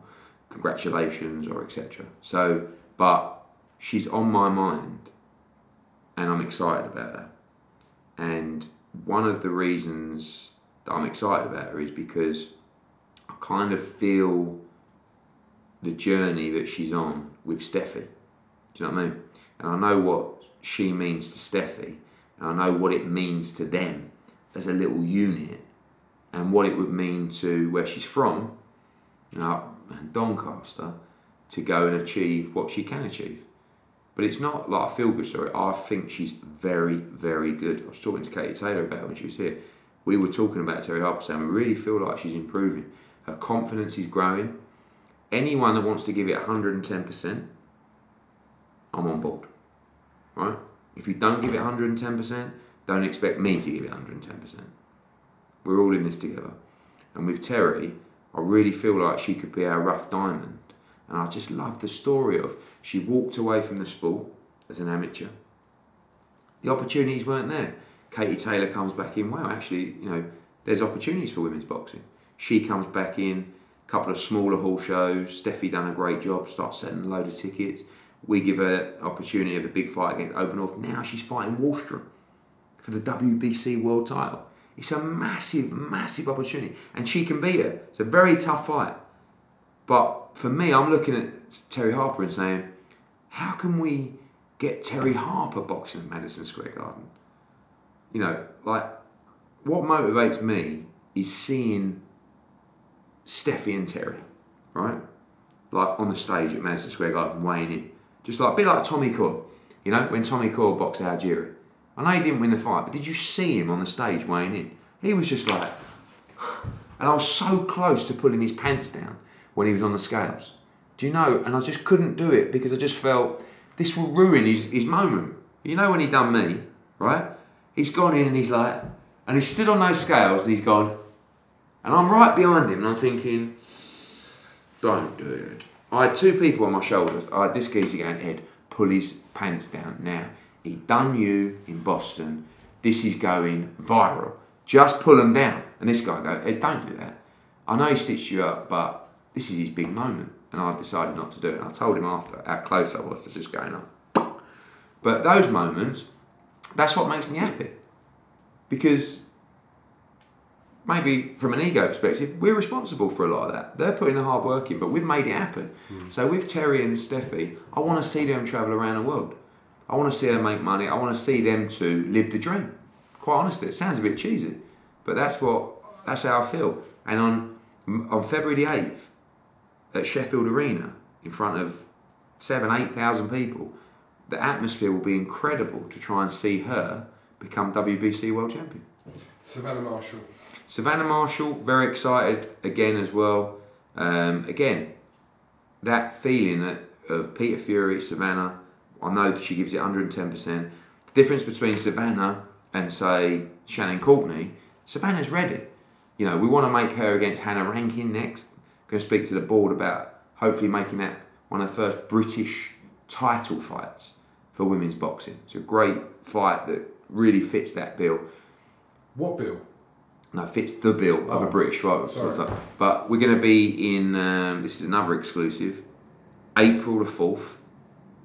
B: congratulations or etc. So, but she's on my mind, and I'm excited about her. And one of the reasons that I'm excited about her is because I kind of feel the journey that she's on with Steffi. Do you know what I mean? And I know what she means to Steffi, and I know what it means to them as a little unit, and what it would mean to where she's from, you know, Doncaster, to go and achieve what she can achieve. But it's not like a feel good story. I think she's very, very good. I was talking to Katie Taylor about when she was here. We were talking about Terri Harper saying we really feel like she's improving. Her confidence is growing. Anyone that wants to give it 110%, I'm on board. Right? If you don't give it 110%, don't expect me to give it 110%. We're all in this together. And with Terri, I really feel like she could be our rough diamond. And I just love the story of she walked away from the sport as an amateur. The opportunities weren't there. Katie Taylor comes back in. Wow, actually, you know, there's opportunities for women's boxing. She comes back in, a couple of smaller hall shows. Steffi done a great job, starts selling a load of tickets. We give her opportunity of a big fight against Obenauf. Now she's fighting Wahlstrom for the WBC world title. It's a massive, massive opportunity, and she can beat her. It's a very tough fight. But for me, I'm looking at Terri Harper and saying, how can we get Terri Harper boxing at Madison Square Garden? You know, like, what motivates me is seeing Steffi and Terri, right? Like on the stage at Madison Square Garden weighing in. Just like a bit like Tommy Coyle. You know, when Tommy Coyle boxed Algieri. I know he didn't win the fight, but did you see him on the stage weighing in? He was just like, and I was so close to pulling his pants down when he was on the scales. Do you know? And I just couldn't do it because I just felt this will ruin his, his moment. You know when he done me, right? He's gone in and he's like, and he stood on those scales and he's gone, and I'm right behind him and I'm thinking, don't do it. I had two people on my shoulders. I had this geezer going, Ed, pull his pants down now. He done you in Boston. This is going viral. Just pull them down. And this guy go, Ed, don't do that. I know he stitched you up, but this is his big moment. And I decided not to do it. And I told him after how close I was to just going up. But those moments, that's what makes me happy. Because maybe from an ego perspective, we're responsible for a lot of that. They're putting the hard work in, but we've made it happen. Mm. So with Terri and Steffi, I want to see them travel around the world. I want to see them make money. I want to see them to live the dream. Quite honestly, it sounds a bit cheesy, but that's what that's how I feel. And on on February the eighth at Sheffield Arena, in front of seven, eight thousand people, the atmosphere will be incredible to try and see her become WBC world champion.
A: Savannah Marshall.
B: Savannah Marshall, very excited again as well. Um, again, that feeling of Peter Fury, Savannah, I know that she gives it 110%. The difference between Savannah and, say, Shannon Courtney, Savannah's ready. You know, we want to make her against Hannah Rankin next. Going to speak to the board about hopefully making that one of the first British title fights for women's boxing. It's a great fight that really fits that bill.
A: What bill?
B: No, fits the bill oh, of a oh, British fight. But we're going to be in, um, this is another exclusive, April the 4th,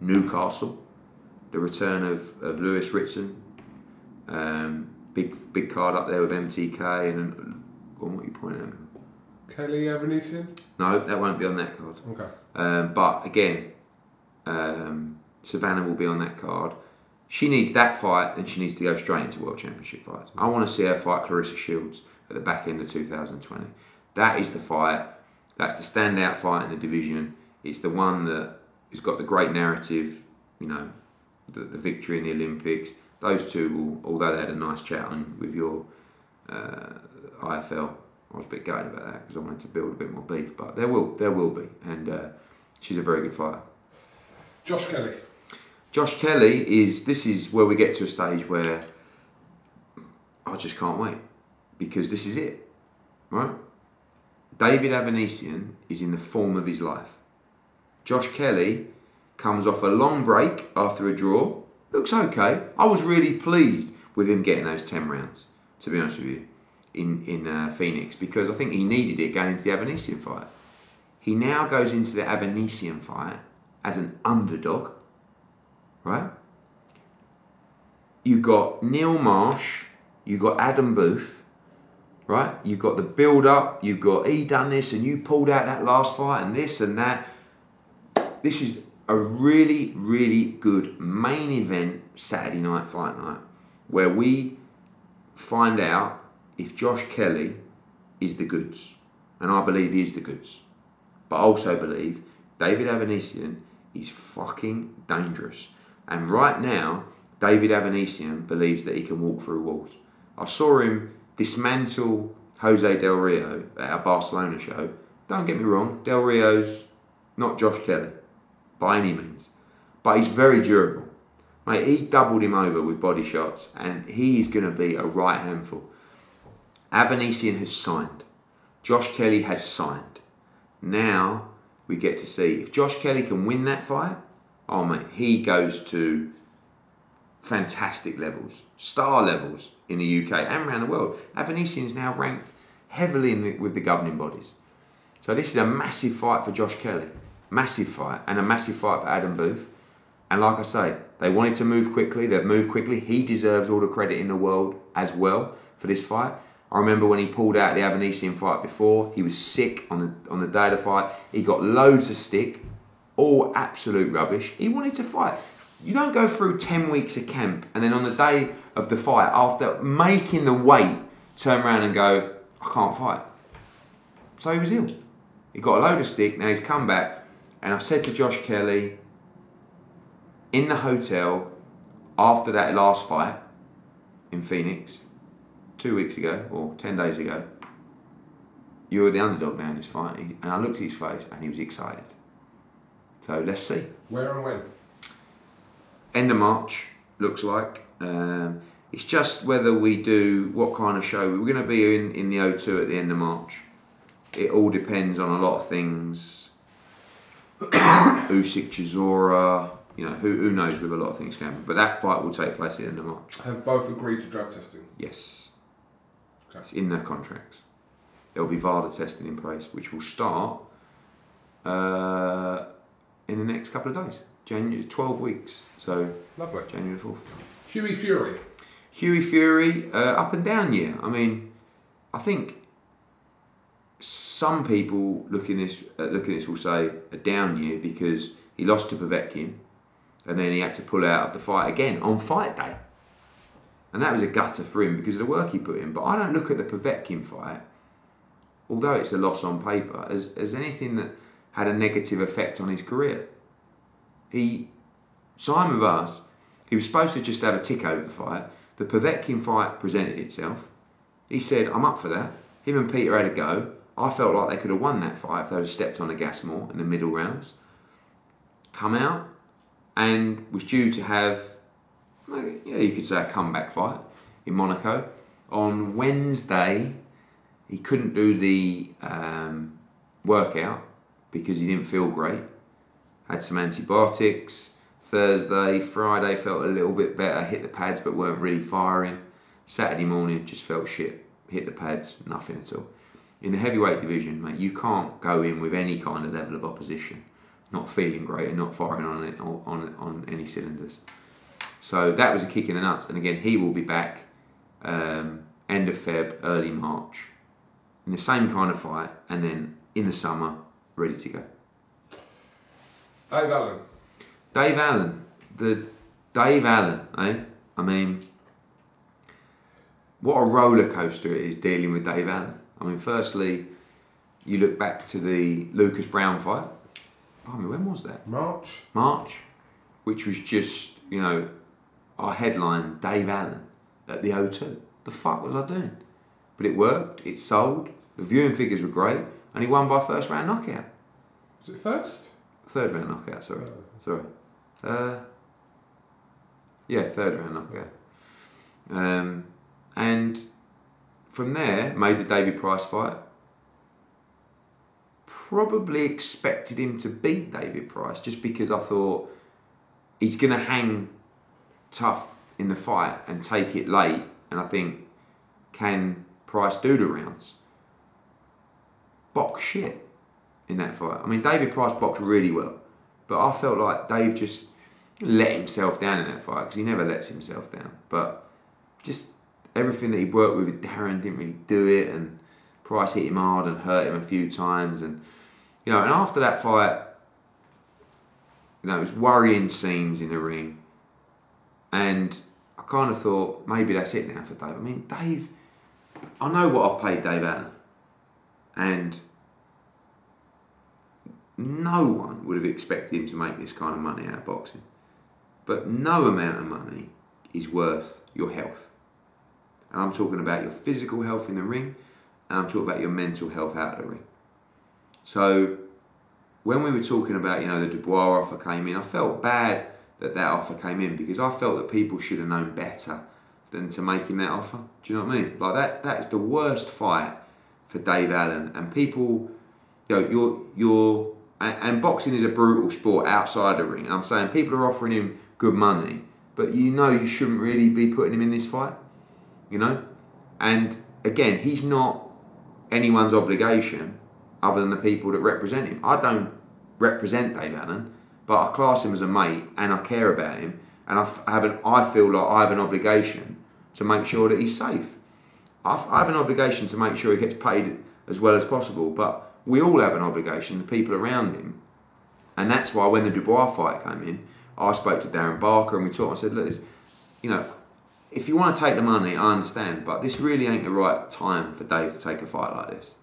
B: Newcastle. The return of, of Lewis Ritson. Um, big big card up there with MTK and, on, what are you pointing at?
A: Kelly Avanesyan?
B: No, that won't be on that card.
A: Okay.
B: Um, but again, um, Savannah will be on that card she needs that fight, then she needs to go straight into World Championship fights. I want to see her fight Claressa Shields at the back end of 2020. That is the fight. That's the standout fight in the division. It's the one that has got the great narrative, you know, the, the victory in the Olympics. Those two, will, although they had a nice chat on with your uh, IFL. I was a bit gutted about that because I wanted to build a bit more beef, but there will there will be, and uh, she's a very good fighter.
A: Josh Kelly.
B: Josh Kelly is this is where we get to a stage where I just can't wait because this is it, right? David Avanesyan is in the form of his life. Josh Kelly comes off a long break after a draw. Looks okay. I was really pleased with him getting those 10 rounds, to be honest with you, in, in uh, Phoenix because I think he needed it going into the Avanesyan fight. He now goes into the Avanesyan fight as an underdog, right? You've got Neil Marsh, you've got Adam Booth, right? You've got the build up, you've got he done this and you pulled out that last fight and this and that. This is a really, really good main event Saturday night fight night where we find out if Josh Kelly is the goods. And I believe he is the goods. But I also believe David Avanesyan is fucking dangerous. And right now, David Avanesyan believes that he can walk through walls. I saw him dismantle Jose Del Rio at our Barcelona show. Don't get me wrong, Del Rio's not Josh Kelly by any means, but he's very durable. Mate, he doubled him over with body shots, and he is going to be a right handful. Avanesyan has signed. Josh Kelly has signed. Now we get to see if Josh Kelly can win that fight. Oh mate, he goes to fantastic levels, star levels in the UK and around the world. Avanesyan is now ranked heavily in the, with the governing bodies. So this is a massive fight for Josh Kelly, massive fight, and a massive fight for Adam Booth. And like I say, they wanted to move quickly. They've moved quickly. He deserves all the credit in the world as well for this fight. I remember when he pulled out the Avanesyan fight before. He was sick on the on the day of the fight. He got loads of stick, all absolute rubbish. He wanted to fight. You don't go through 10 weeks of camp and then on the day of the fight, after making the weight, turn around and go, I can't fight. So he was ill. He got a load of stick, now he's come back. And I said to Josh Kelly in the hotel after that last fight in Phoenix, two weeks ago or 10 days ago, you're the underdog now in this fight. And I looked at his face and he was excited. So let's see.
A: Where and when?
B: end of March looks like. Um, it's just whether we do what kind of show. We're going to be in, in the O2 at the end of March. It all depends on a lot of things. Usyk, Chisora, you know, who, who knows with a lot of things coming. But that fight will take place at the end of March.
A: Have both agreed to drug testing?
B: Yes.
A: Okay.
B: It's in their contracts. There'll be VADA testing in place, which will start uh, in the next couple of days. January, 12 weeks. So,
A: Lovely.
B: January 4th.
A: Hughie Fury.
B: Hughie Fury, uh, up and down year. I mean, I think some people looking this uh, looking at this will say a down year because he lost to Povetkin, and then he had to pull out of the fight again on fight day, and that was a gutter for him because of the work he put in. But I don't look at the Povetkin fight, although it's a loss on paper, as as anything that had a negative effect on his career. He with us. He was supposed to just have a tick over fight. The Povetkin fight presented itself. He said, I'm up for that. Him and Peter had a go. I felt like they could have won that fight if they had stepped on the gas more in the middle rounds. Come out and was due to have, yeah, you could say a comeback fight in Monaco. On Wednesday, he couldn't do the um, workout because he didn't feel great. Had some antibiotics. Thursday, Friday felt a little bit better. Hit the pads but weren't really firing. Saturday morning just felt shit. Hit the pads, nothing at all. In the heavyweight division, mate, you can't go in with any kind of level of opposition, not feeling great and not firing on it on on any cylinders. So that was a kick in the nuts. And again, he will be back um, end of Feb, early March, in the same kind of fight, and then in the summer, ready to go.
A: Dave Allen.
B: Dave Allen, the Dave Allen, eh? I mean, what a roller coaster it is dealing with Dave Allen. I mean, firstly, you look back to the Lucas Browne fight. I mean, when was that?
A: March.
B: March, which was just, you know, our headline, Dave Allen at the O2. The fuck was I doing? but it worked. It sold. The viewing figures were great, and he won by first round knockout.
A: Was it first?
B: Third round knockout. Sorry, sorry. Uh, yeah, third round knockout. Um, and from there, made the David Price fight. Probably expected him to beat David Price just because I thought he's going to hang tough in the fight and take it late. And I think, can Price do the rounds? Box shit in that fight. I mean, David Price boxed really well, but I felt like Dave just let himself down in that fight because he never lets himself down. But just everything that he worked with Darren didn't really do it, and Price hit him hard and hurt him a few times, and you know, and after that fight, you know, it was worrying scenes in the ring, and I kind of thought maybe that's it now for Dave. I mean, Dave, I know what I've paid Dave Allen, and no one would have expected him to make this kind of money out of boxing. But no amount of money is worth your health. And I'm talking about your physical health in the ring, and I'm talking about your mental health out of the ring. So when we were talking about, you know, the Dubois offer came in, I felt bad that that offer came in because I felt that people should have known better than to make him that offer. Do you know what I mean? Like that that is the worst fight for Dave Allen. And people, you know, you're you're and, boxing is a brutal sport outside the ring. I'm saying people are offering him good money, but you know you shouldn't really be putting him in this fight. You know? And again, he's not anyone's obligation other than the people that represent him. I don't represent Dave Allen, but I class him as a mate and I care about him, and I have an, I feel like I have an obligation to make sure that he's safe. I have an obligation to make sure he gets paid as well as possible, but we all have an obligation, the people around him, and that's why when the Dubois fight came in, I spoke to Darren Barker and we talked. I said, look, you know, if you want to take the money, I understand, but this really ain't the right time for Dave to take a fight like this.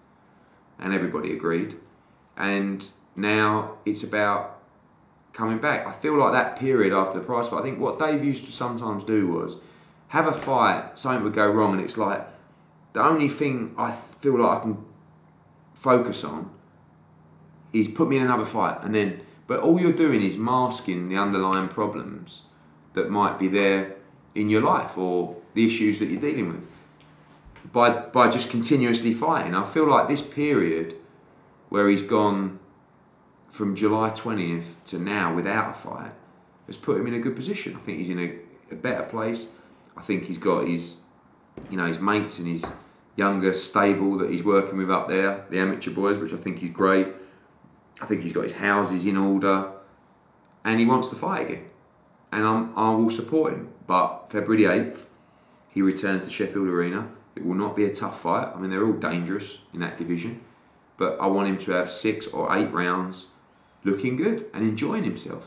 B: And everybody agreed. And now it's about coming back. I feel like that period after the price fight, I think what Dave used to sometimes do was have a fight, something would go wrong, and it's like the only thing I feel like I can focus on is put me in another fight, and then. But all you're doing is masking the underlying problems that might be there in your life or the issues that you're dealing with by by just continuously fighting. I feel like this period where he's gone from July 20th to now without a fight has put him in a good position. I think he's in a, a better place. I think he's got his, you know, his mates and his younger stable that he's working with up there, the amateur boys, which I think is great. I think he's got his houses in order, and he wants to fight again. And I'm, I will support him. But February 8th, he returns to Sheffield Arena. It will not be a tough fight. I mean, they're all dangerous in that division. But I want him to have six or eight rounds looking good and enjoying himself,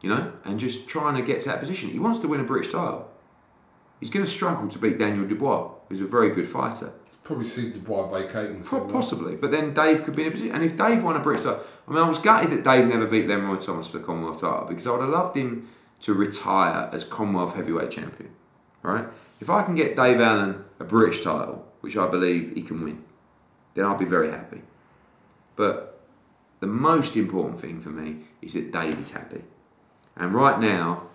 B: you know, and just trying to get to that position. He wants to win a British title. He's going to struggle to beat Daniel Dubois, who's a very good fighter.
A: Probably see Dubois vacating.
B: Possibly, but then Dave could be in a position. And if Dave won a British title, I mean, I was gutted that Dave never beat Lenroy Thomas for the Commonwealth title because I would have loved him to retire as Commonwealth heavyweight champion. Right? If I can get Dave Allen a British title, which I believe he can win, then I'll be very happy. But the most important thing for me is that Dave is happy. And right now,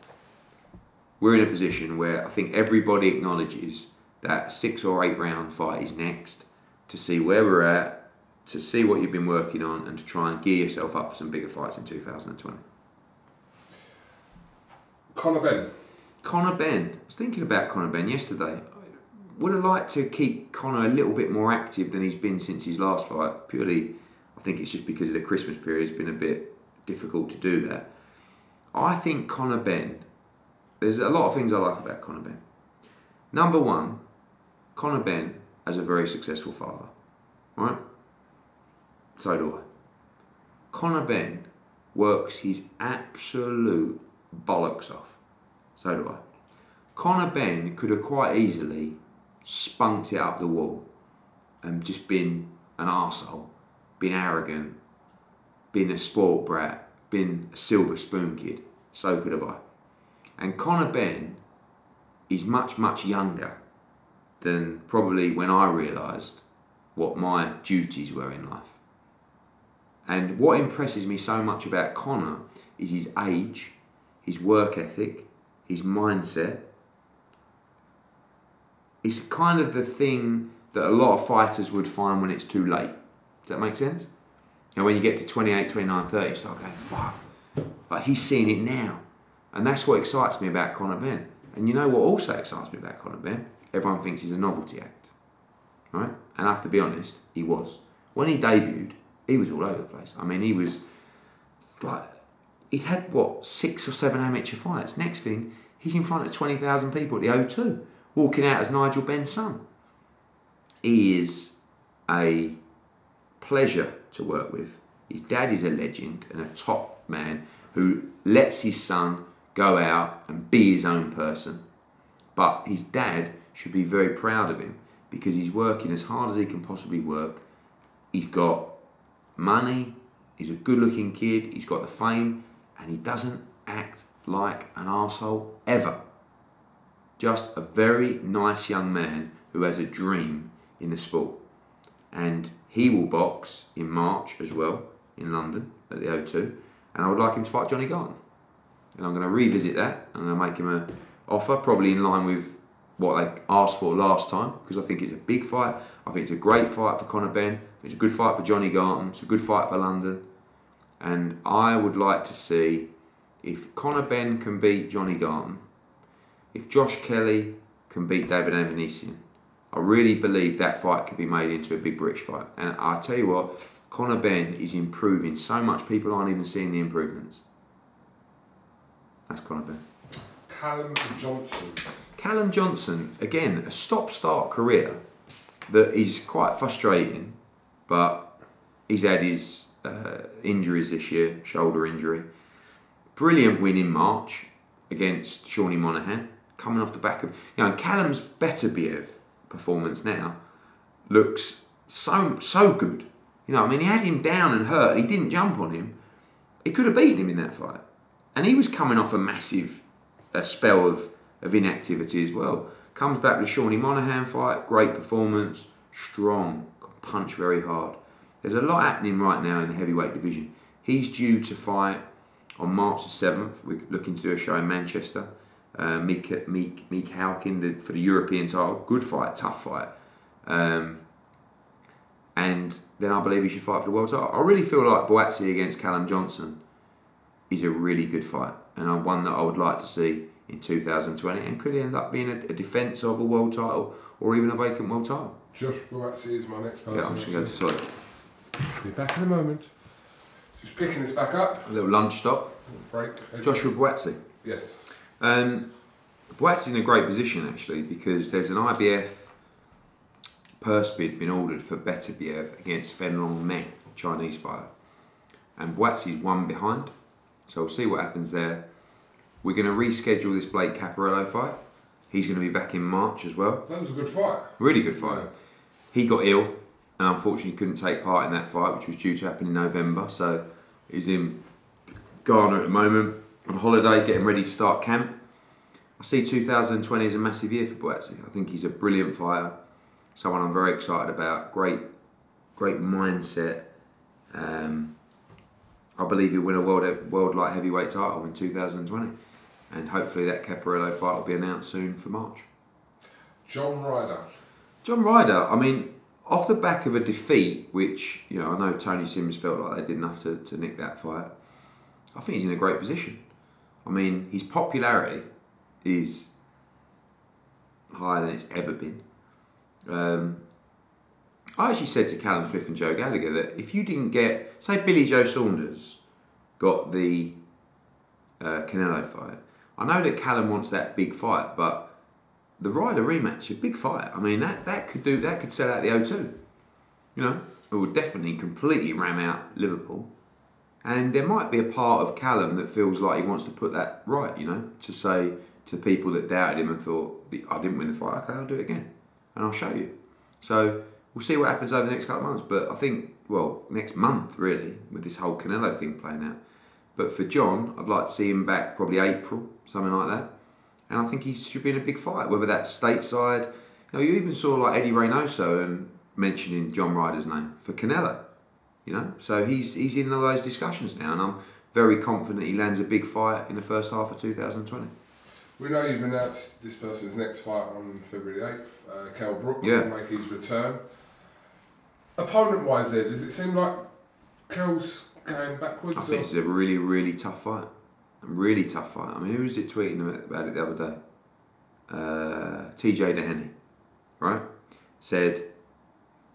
B: we're in a position where I think everybody acknowledges that six or eight round fight is next to see where we're at, to see what you've been working on, and to try and gear yourself up for some bigger fights in 2020.
A: Conor Benn.
B: Conor Benn. I was thinking about Conor Benn yesterday. Would have liked to keep Conor a little bit more active than he's been since his last fight. Purely, I think it's just because of the Christmas period. It's been a bit difficult to do that. I think Conor Benn. There's a lot of things I like about Conor Benn. Number one, Conor Benn has a very successful father, right? So do I. Conor Benn works his absolute bollocks off. So do I. Conor Benn could have quite easily spunked it up the wall and just been an arsehole, been arrogant, been a sport brat, been a silver spoon kid. So could have I. And Conor Benn is much, much younger than probably when I realised what my duties were in life. And what impresses me so much about Conor is his age, his work ethic, his mindset. It's kind of the thing that a lot of fighters would find when it's too late. Does that make sense? And when you get to 28, 29, 30, you start going, fuck. Like he's seeing it now. And that's what excites me about Conor Benn. And you know what also excites me about Conor Benn? Everyone thinks he's a novelty act. Right? And I have to be honest, he was. When he debuted, he was all over the place. I mean, he was like, he'd had what, six or seven amateur fights. Next thing, he's in front of 20,000 people at the O2, walking out as Nigel Benn's son. He is a pleasure to work with. His dad is a legend and a top man who lets his son go out and be his own person. But his dad should be very proud of him because he's working as hard as he can possibly work. He's got money, he's a good looking kid, he's got the fame, and he doesn't act like an asshole ever. Just a very nice young man who has a dream in the sport. And he will box in March as well in London at the O2. And I would like him to fight Johnny Garton. And I'm going to revisit that. And I'm going to make him an offer, probably in line with what they asked for last time, because I think it's a big fight. I think it's a great fight for Conor Benn. It's a good fight for Johnny Garton. It's a good fight for London. And I would like to see if Conor Benn can beat Johnny Garton, if Josh Kelly can beat David Avanesyan, I really believe that fight could be made into a big British fight. And I tell you what, Conor Benn is improving so much, people aren't even seeing the improvements. That's Conor Benn.
A: Callum Johnson.
B: Callum Johnson, again, a stop start career that is quite frustrating, but he's had his uh, injuries this year, shoulder injury. Brilliant win in March against Seanie Monaghan, coming off the back of. You know, Callum's better Beterbiev performance now looks so so good. You know, I mean, he had him down and hurt. He didn't jump on him. He could have beaten him in that fight, and he was coming off a massive a spell of of inactivity as well. Comes back with Seanie Monaghan fight, great performance, strong, punch very hard. There's a lot happening right now in the heavyweight division. He's due to fight on March the 7th. We're looking to do a show in Manchester. Uh, Meek, Meek, Mikhalkin the, for the European title. Good fight, tough fight. Um, and then I believe he should fight for the world title. I really feel like Buatsi against Callum Johnson is a really good fight, and one that I would like to see in 2020 and could end up being a, a defence of a world title or even a vacant world title.
A: Josh Buatsi is my next person.
B: Yeah, I'm just going to go to.
A: Be back in a moment. Just picking this back up.
B: A little lunch stop.
A: Break.
B: Joshua Buatsi.
A: Yes.
B: Um, Buatsi's in a great position actually because there's an IBF purse bid been ordered for Beterbiev against Fanlong Meng, Chinese fighter. And Buatsi's one behind. So we'll see what happens there. We're going to reschedule this Blake Caparello fight. He's going to be back in March as well.
A: That was a good fight.
B: Really good fight.
A: Yeah.
B: He got ill and unfortunately couldn't take part in that fight, which was due to happen in November. So he's in Ghana at the moment on holiday, getting ready to start camp. I see 2020 as a massive year for Buatsi. I think he's a brilliant fighter, someone I'm very excited about. Great, great mindset. Um, I believe he'll win a world world light heavyweight title in 2020, and hopefully that Caparello fight will be announced soon for March.
A: John Ryder.
B: John Ryder, I mean, off the back of a defeat, which, you know, I know Tony Sims felt like they did enough to, to nick that fight, I think he's in a great position. I mean, his popularity is higher than it's ever been. Um, I actually said to Callum Smith and Joe Gallagher that if you didn't get, say, Billy Joe Saunders got the uh, Canelo fight, I know that Callum wants that big fight, but the Ryder rematch, a big fight. I mean, that, that could do that could sell out the O2. You know, it would definitely completely ram out Liverpool. And there might be a part of Callum that feels like he wants to put that right. You know, to say to people that doubted him and thought I didn't win the fight, okay, I'll do it again, and I'll show you. So we'll see what happens over the next couple of months. But I think, well, next month really, with this whole Canelo thing playing out. But for John, I'd like to see him back probably April, something like that. And I think he should be in a big fight, whether that's stateside. You, know, you even saw like Eddie Reynoso and mentioning John Ryder's name for Canelo. You know, so he's he's in all those discussions now, and I'm very confident he lands a big fight in the first half of 2020.
A: We know you've announced this person's next fight on February 8th. Uh, Kell Brook
B: Yeah.
A: will make his return. Opponent wise, there, does it seem like Kell's going backwards?
B: I think this is a really, really tough fight. A really tough fight. I mean, who was it tweeting about it the other day? Uh, TJ Doheny, right? Said,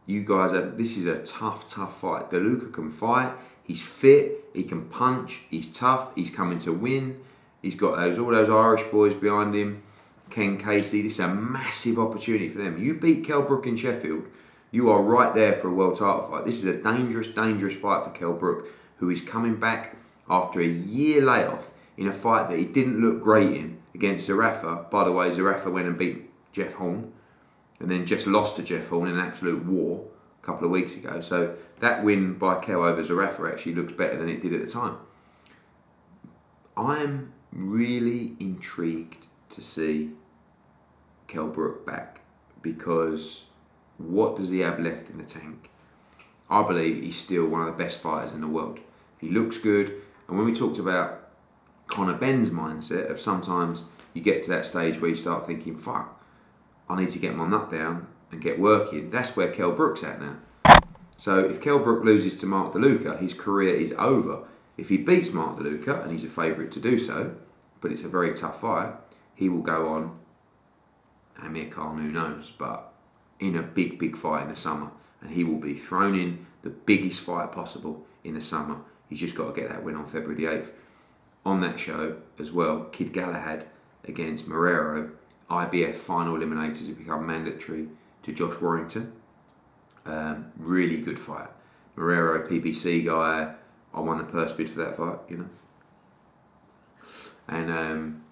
B: you guys have, this is a tough, tough fight. DeLuca can fight. He's fit. He can punch. He's tough. He's coming to win. He's got those all those Irish boys behind him. Ken Casey. This is a massive opportunity for them. You beat Kell Brook in Sheffield, you are right there for a world title fight. This is a dangerous, dangerous fight for Kell Brook, who is coming back after a year layoff in a fight that he didn't look great in against Zerafa. By the way, Zerafa went and beat Jeff Horn and then just lost to Jeff Horn in an absolute war a couple of weeks ago. So that win by Kell over Zerafa actually looks better than it did at the time. I'm really intrigued to see Kell Brook back because what does he have left in the tank? I believe he's still one of the best fighters in the world. He looks good, and when we talked about Conor Benn's mindset of sometimes you get to that stage where you start thinking, fuck, I need to get my nut down and get working. That's where Kell Brook's at now. So if Kell Brook loses to Mark DeLuca, his career is over. If he beats Mark DeLuca, and he's a favourite to do so, but it's a very tough fight, he will go on. Amir Khan, who knows, but in a big, big fight in the summer, and he will be thrown in the biggest fight possible in the summer. He's just got to get that win on February the 8th. On that show as well, Kid Galahad against Marrero, IBF final eliminators have become mandatory to Josh Warrington. Um, really good fight. Marrero, PBC guy, I won the purse bid for that fight, you know. And um,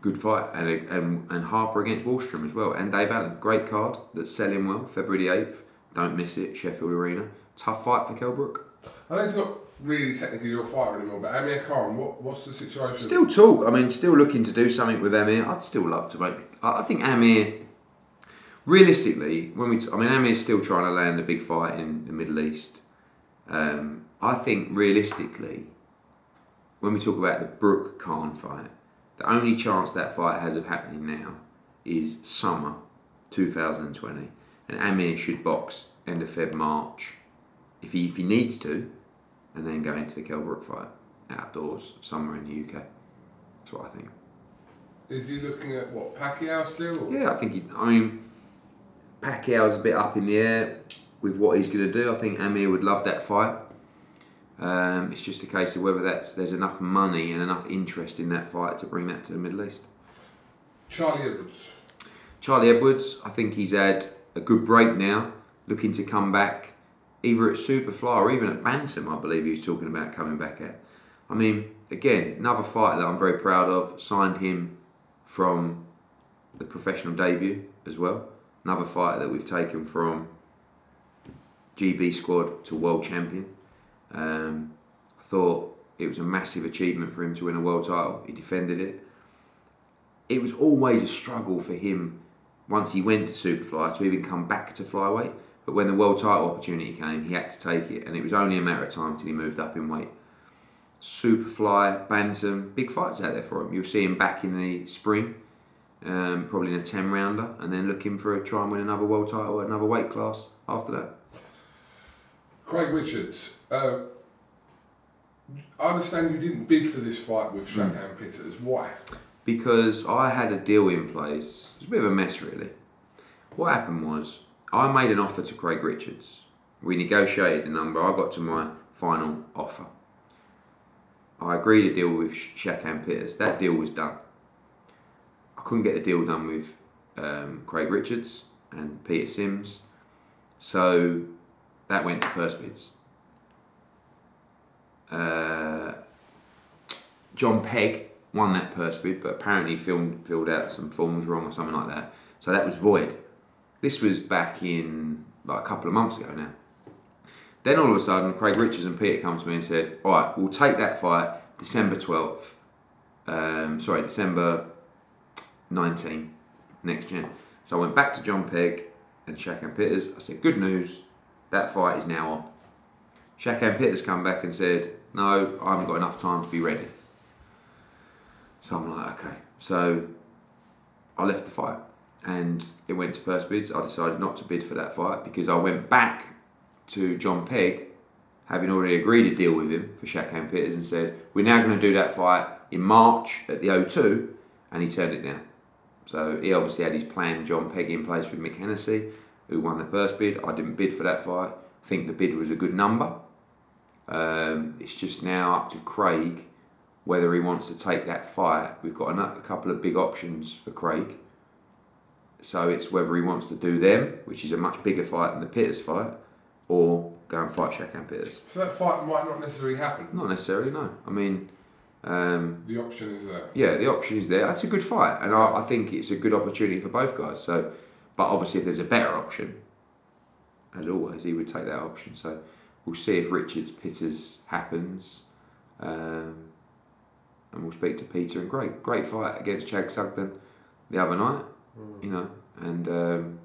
B: good fight. And, and and Harper against Wahlstrom as well. And Dave Allen, great card that's selling well. February 8th. Don't miss it, Sheffield Arena. Tough fight for Kell Brook.
A: I know it's not really technically your fight anymore, but Amir Khan, what, what's the situation?
B: Still talk. I mean, still looking to do something with Amir. I'd still love to make. I I think Amir. Realistically, when we, t- I mean, Amir's still trying to land a big fight in the Middle East. Um, I think realistically, when we talk about the Brook Khan fight, the only chance that fight has of happening now is summer 2020, and Amir should box end of Feb March, if he if he needs to, and then go into the Kell Brook fight outdoors somewhere in the UK. That's what I think.
A: Is he looking at what Pacquiao still? Or?
B: Yeah, I think he. I mean, Pacquiao's a bit up in the air with what he's going to do. I think Amir would love that fight. Um, it's just a case of whether that's there's enough money and enough interest in that fight to bring that to the Middle East.
A: Charlie Edwards.
B: Charlie Edwards, I think he's had a good break now, looking to come back either at Superfly or even at Bantam, I believe he was talking about coming back at. I mean, again, another fighter that I'm very proud of, signed him from the professional debut as well. Another fighter that we've taken from GB squad to world champion. Um, I thought it was a massive achievement for him to win a world title. He defended it. It was always a struggle for him once he went to Superfly to even come back to flyweight. But when the world title opportunity came, he had to take it, and it was only a matter of time till he moved up in weight. Superfly, Bantam, big fights out there for him. You'll see him back in the spring, um, probably in a 10 rounder, and then looking for a try and win another world title another weight class after that.
A: Craig Richards. Uh, I understand you didn't bid for this fight with
B: Hmm.
A: Shakan Pitters. Why?
B: because I had a deal in place. It was a bit of a mess, really. What happened was I made an offer to Craig Richards. We negotiated the number. I got to my final offer. I agreed a deal with Shakan Pitters. That deal was done. I couldn't get the deal done with um, Craig Richards and Peter Sims, so that went to purse bids. Uh, John Pegg won that purse bid, but apparently filled, filled out some forms wrong or something like that. So that was void. This was back in like a couple of months ago now. Then all of a sudden, Craig Richards and Peter come to me and said, "All right, we'll take that fight December twelfth. Um, sorry, December 19, next gen. So I went back to John Pegg and Shakan Pitters. I said, good news, that fight is now on. Shakan Pitters come back and said, no, I haven't got enough time to be ready. So I'm like, okay. So I left the fight and it went to purse bids. I decided not to bid for that fight because I went back to John Pegg, having already agreed a deal with him for Shakan Pitters, and said, We're now going to do that fight in March at the O2, and he turned it down. So he obviously had his plan, John Pegg, in place with Mick Hennessy, who won the first bid. I didn't bid for that fight. I think the bid was a good number. Um, it's just now up to Craig whether he wants to take that fight. We've got a couple of big options for Craig. So it's whether he wants to do them, which is a much bigger fight than the Pitters fight, or go and fight Shakan Pitters.
A: So that fight might not necessarily happen.
B: Not necessarily, no. I mean, um,
A: the option is there.
B: Yeah, the option is there. That's a good fight, and I, I, think it's a good opportunity for both guys. So, but obviously, if there's a better option, as always, he would take that option. So, we'll see if Richards Pitters happens, um, and we'll speak to Peter. And great, great fight against Chad Sugden the other night. Mm. You know, and um,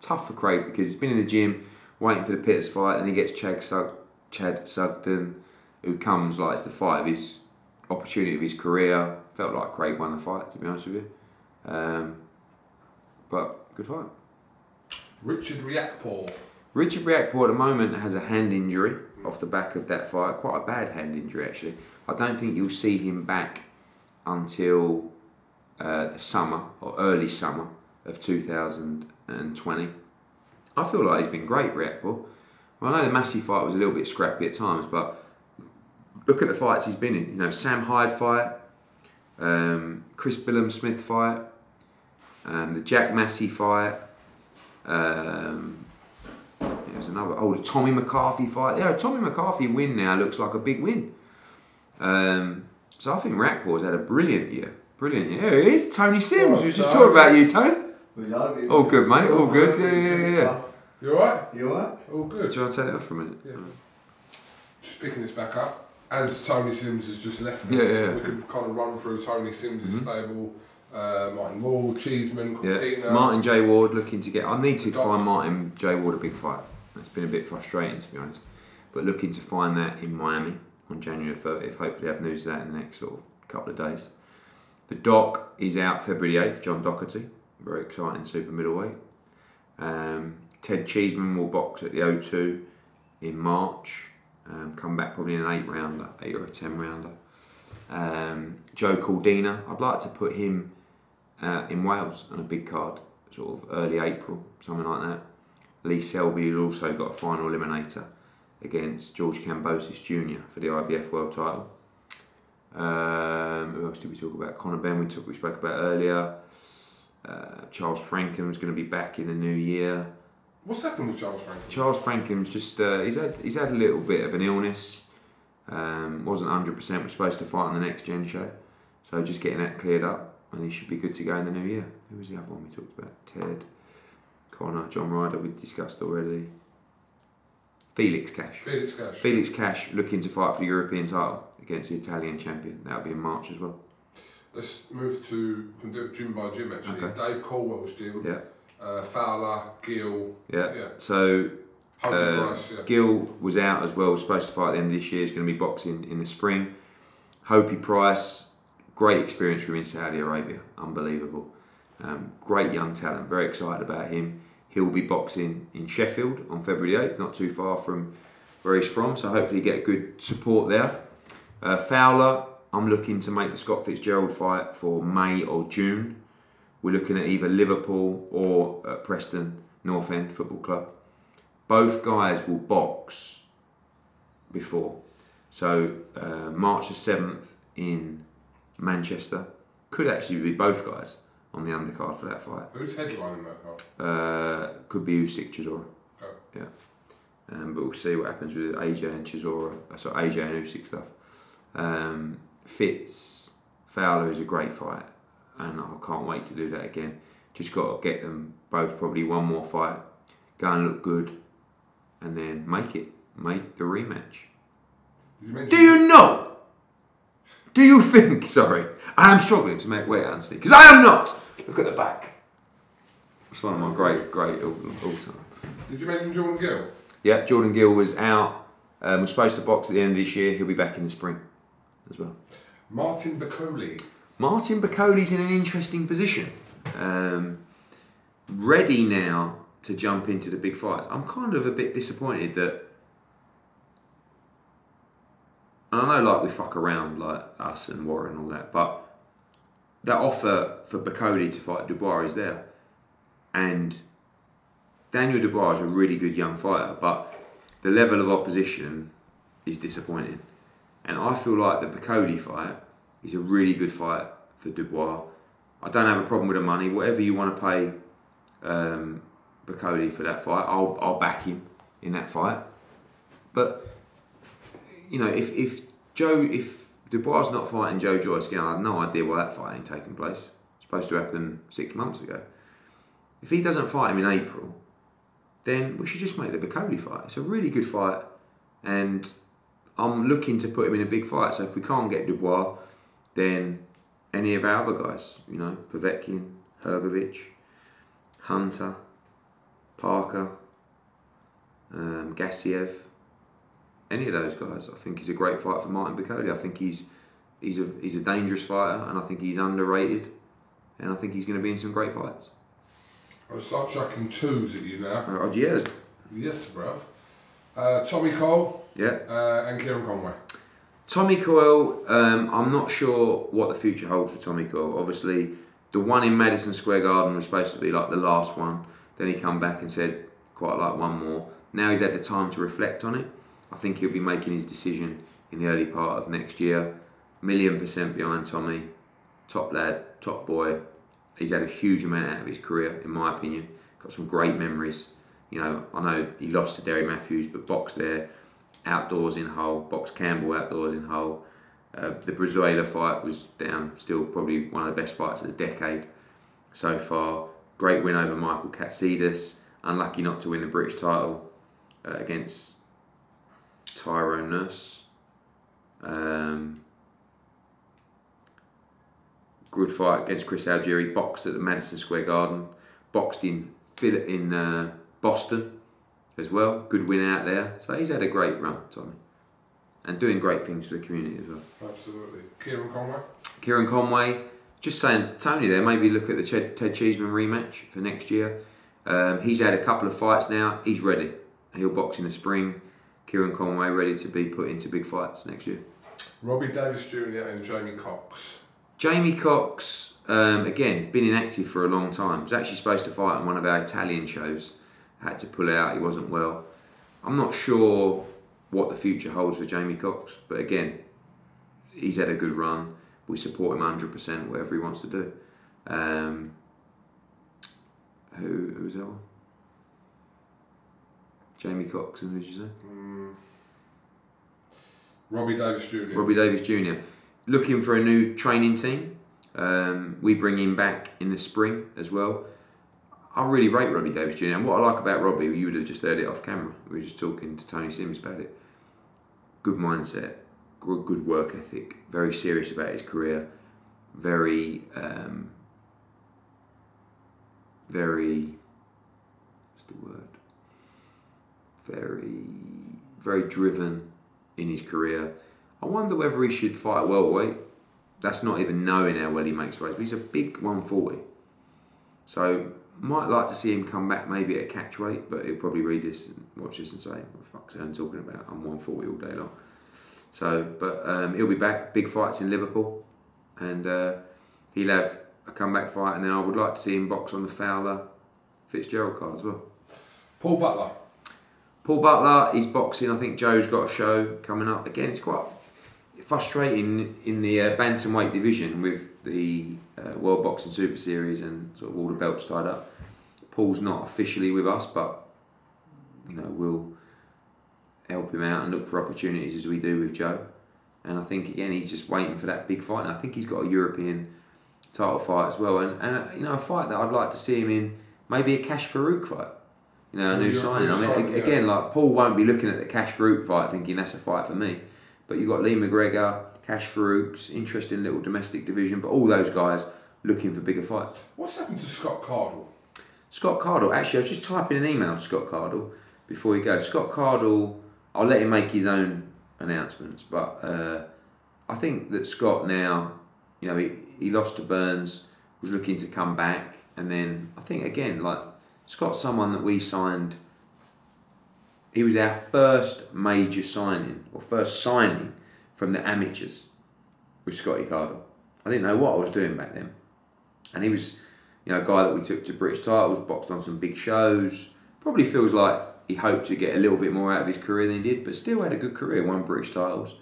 B: tough for Craig because he's been in the gym waiting for the Pitters fight, and he gets Chad, Sug- Chad Sugden, who comes like it's the fight of his opportunity of his career. Felt like Craig won the fight, to be honest with you. Um, but good fight.
A: Richard Riakporhe.
B: Richard Riakporhe at the moment has a hand injury off the back of that fight. Quite a bad hand injury, actually. I don't think you'll see him back until uh, the summer or early summer of 2020. I feel like he's been great, Riakporhe. Well, I know the Massey fight was a little bit scrappy at times, but look at the fights he's been in. You know, Sam Hyde fight, um, Chris Billam-Smith fight, um, the Jack Massey fight. Um, there's another. Oh, the Tommy McCarthy fight. Yeah, Tommy McCarthy win now looks like a big win. Um, so I think Riakporhe's had a brilliant year. Brilliant. Yeah, it is Tony Sims. Oh, we was just talking about you, Tony. All good, mate. All good. Yeah, yeah, yeah.
A: You alright?
C: You alright?
A: All good.
B: Do you want to take it off for a minute?
A: Yeah. Just picking this back up as Tony Sims has just left us,
B: yeah, yeah.
A: we can kind of run through Tony Sims' mm-hmm. stable. Uh, Martin Ward, Cheeseman,
B: yeah. Martin J Ward looking to get. I need to find Martin J Ward a big fight. It's been a bit frustrating to be honest, but looking to find that in Miami on January 30th. Hopefully, I have news of that in the next sort of couple of days. The Doc is out February 8th. John Docherty, very exciting super middleweight. Um, Ted Cheeseman will box at the O2 in March. Um, come back probably in an eight rounder, eight or a ten rounder. Um, Joe Cordina, I'd like to put him uh, in Wales on a big card, sort of early April, something like that. Lee Selby has also got a final eliminator against George Kambosos Jr. for the IBF World Title. Um, who else did we talk about? Conor Benn, we, took, we spoke about earlier. Uh, Charles Frankham's going to be back in the new year.
A: What's happened with Charles Frankham?
B: Charles Frankham's just uh, he's had he's had a little bit of an illness. Um, wasn't hundred percent. Was supposed to fight on the next Gen show, so just getting that cleared up, and he should be good to go in the new year. Who was the other one we talked about? Ted, Conor, John Ryder. We discussed already. Felix Cash.
A: Felix Cash.
B: Felix Cash looking to fight for the European title against the Italian champion. That'll be in March as well.
A: Let's move to we can do it gym by gym actually.
B: Okay.
A: Dave Coldwell's deal.
B: Yeah
A: uh, Fowler, Gill.
B: Yeah. yeah. So uh, Price, yeah. Gill was out as well. Was supposed to fight at the end of this year. Is going to be boxing in the spring. Hopey Price, great experience from in Saudi Arabia. Unbelievable. Um, great young talent. Very excited about him. He'll be boxing in Sheffield on February 8th, not too far from where he's from. So hopefully get good support there. Uh, Fowler, I'm looking to make the Scott Fitzgerald fight for May or June we're looking at either Liverpool or uh, Preston North End Football Club. Both guys will box before. So uh, March the 7th in Manchester. Could actually be both guys on the undercard for that fight.
A: Who's headlining that card?
B: Uh, could be Usyk Chisora.
A: Oh.
B: Yeah. Um, but we'll see what happens with AJ and Chisora. Uh, so AJ and Usyk stuff. Um, Fitz Fowler is a great fight and I can't wait to do that again. Just got to get them both probably one more fight, go and look good, and then make it, make the rematch.
A: You
B: do you know? Do you think? Sorry, I am struggling to make weight, Anthony, because I am not. Look at the back. It's one of my great, great all, all time.
A: Did you mention Jordan Gill?
B: Yeah, Jordan Gill was out. Um, was supposed to box at the end of this year. He'll be back in the spring as well.
A: Martin Bakole.
B: Martin Bakole's in an interesting position. Um, ready now to jump into the big fights. I'm kind of a bit disappointed that. And I know, like, we fuck around, like us and Warren and all that, but that offer for Bakole to fight Dubois is there. And Daniel Dubois is a really good young fighter, but the level of opposition is disappointing. And I feel like the Bakole fight is a really good fight for Dubois. I don't have a problem with the money. Whatever you want to pay um, Bakole for that fight, I'll, I'll back him in that fight. But you know, if if Joe, if Dubois is not fighting Joe Joyce again, I have no idea why that fight ain't taking place. It's supposed to happen six months ago. If he doesn't fight him in April, then we should just make the Bakole fight. It's a really good fight, and I'm looking to put him in a big fight. So if we can't get Dubois, then any of our other guys, you know, Povetkin, Hrgovic, Hunter, Parker, um, Gassiev, any of those guys, I think he's a great fight for Martin Bakole. I think he's he's a he's a dangerous fighter, and I think he's underrated, and I think he's going to be in some great fights.
A: I'll start chucking twos at you now.
B: Uh, yeah,
A: Yes, bruv. Uh, Tommy Coyle
B: yeah.
A: uh, and Kieran Conway.
B: Tommy Coyle, um, I'm not sure what the future holds for Tommy Coyle. Obviously, the one in Madison Square Garden was supposed to be like the last one. Then he come back and said quite like one more. Now he's had the time to reflect on it. I think he'll be making his decision in the early part of next year. Million percent behind Tommy. Top lad, top boy. He's had a huge amount out of his career, in my opinion. Got some great memories. You know, I know he lost to Derry Matthews, but boxed there, outdoors in Hull, boxed Campbell outdoors in Hull. Uh, the Brizuela fight was down, still probably one of the best fights of the decade so far. Great win over Michael Katsidis. Unlucky not to win the British title uh, against Tyrone Nurse. Um, good fight against Chris Algieri. Boxed at the Madison Square Garden. Boxed in Phil- in uh, Boston as well. Good win out there. So he's had a great run, Tommy, and doing great things for the community as well.
A: Absolutely. Kieran Conway.
B: Kieran Conway, just saying, Tony there, maybe look at the Ted, Ted Cheeseman rematch for next year. Um, he's had a couple of fights now. He's ready. He'll box in the spring. Kieran Conway ready to be put into big fights next year.
A: Robbie Davies Jr. and Jamie Cox.
B: Jamie Cox, um, again, been inactive for a long time. Was actually supposed to fight on one of our Italian shows. Had to pull out. He wasn't well. I'm not sure what the future holds for Jamie Cox, but again, he's had a good run. We support him 100%, whatever he wants to do. Um, who who's that one? Jamie Cox and who did you say?
A: Mm. Robbie Davies Jr.
B: Robbie Davies Jr. Looking for a new training team. Um, we bring him back in the spring as well. I really rate Robbie Davies Jr. And what I like about Robbie, you would have just heard it off camera. We were just talking to Tony Sims about it. Good mindset, good, work ethic, very serious about his career, very, um, very, what's the word? Very, very driven in his career. I wonder whether he should fight welterweight. That's not even knowing how well he makes weight. But he's a big 140. So might like to see him come back maybe at a catch weight, but he'll probably read this and watch this and say, "What the fuck's I'm talking about? I'm 140 all day long." So, but um, he'll be back. Big fights in Liverpool, and uh, he'll have a comeback fight. And then I would like to see him box on the Fowler Fitzgerald card as well.
A: Paul Butler.
B: Paul Butler is boxing. I think Joe's got a show coming up. Again, it's quite frustrating in the uh, bantamweight division with the uh, World Boxing Super Series and sort of all the belts tied up. Paul's not officially with us, but you know we'll help him out and look for opportunities as we do with Joe. And I think again he's just waiting for that big fight. And I think he's got a European title fight as well, and and you know a fight that I'd like to see him in, maybe a Kash Farooq fight. You know, a new signing. I mean,
A: signing,
B: a-
A: yeah.
B: again, like Paul won't be looking at the Kash Farooq fight thinking that's a fight for me. But you've got Lee McGregor, Kash Farooq's interesting little domestic division, but all those guys looking for bigger fights.
A: What's happened to Scott Cardle?
B: Scott Cardle. Actually, I was just typing an email to Scott Cardle before we go. Scott Cardle. I'll let him make his own announcements, but uh, I think that Scott now, you know, he, he lost to Burns, was looking to come back, and then I think again, like Scott's someone that we signed. He was our first major signing or first signing from the amateurs with Scotty Cardle. I didn't know what I was doing back then, and he was, you know, a guy that we took to British titles, boxed on some big shows. Probably feels like he hoped to get a little bit more out of his career than he did, but still had a good career, won British titles.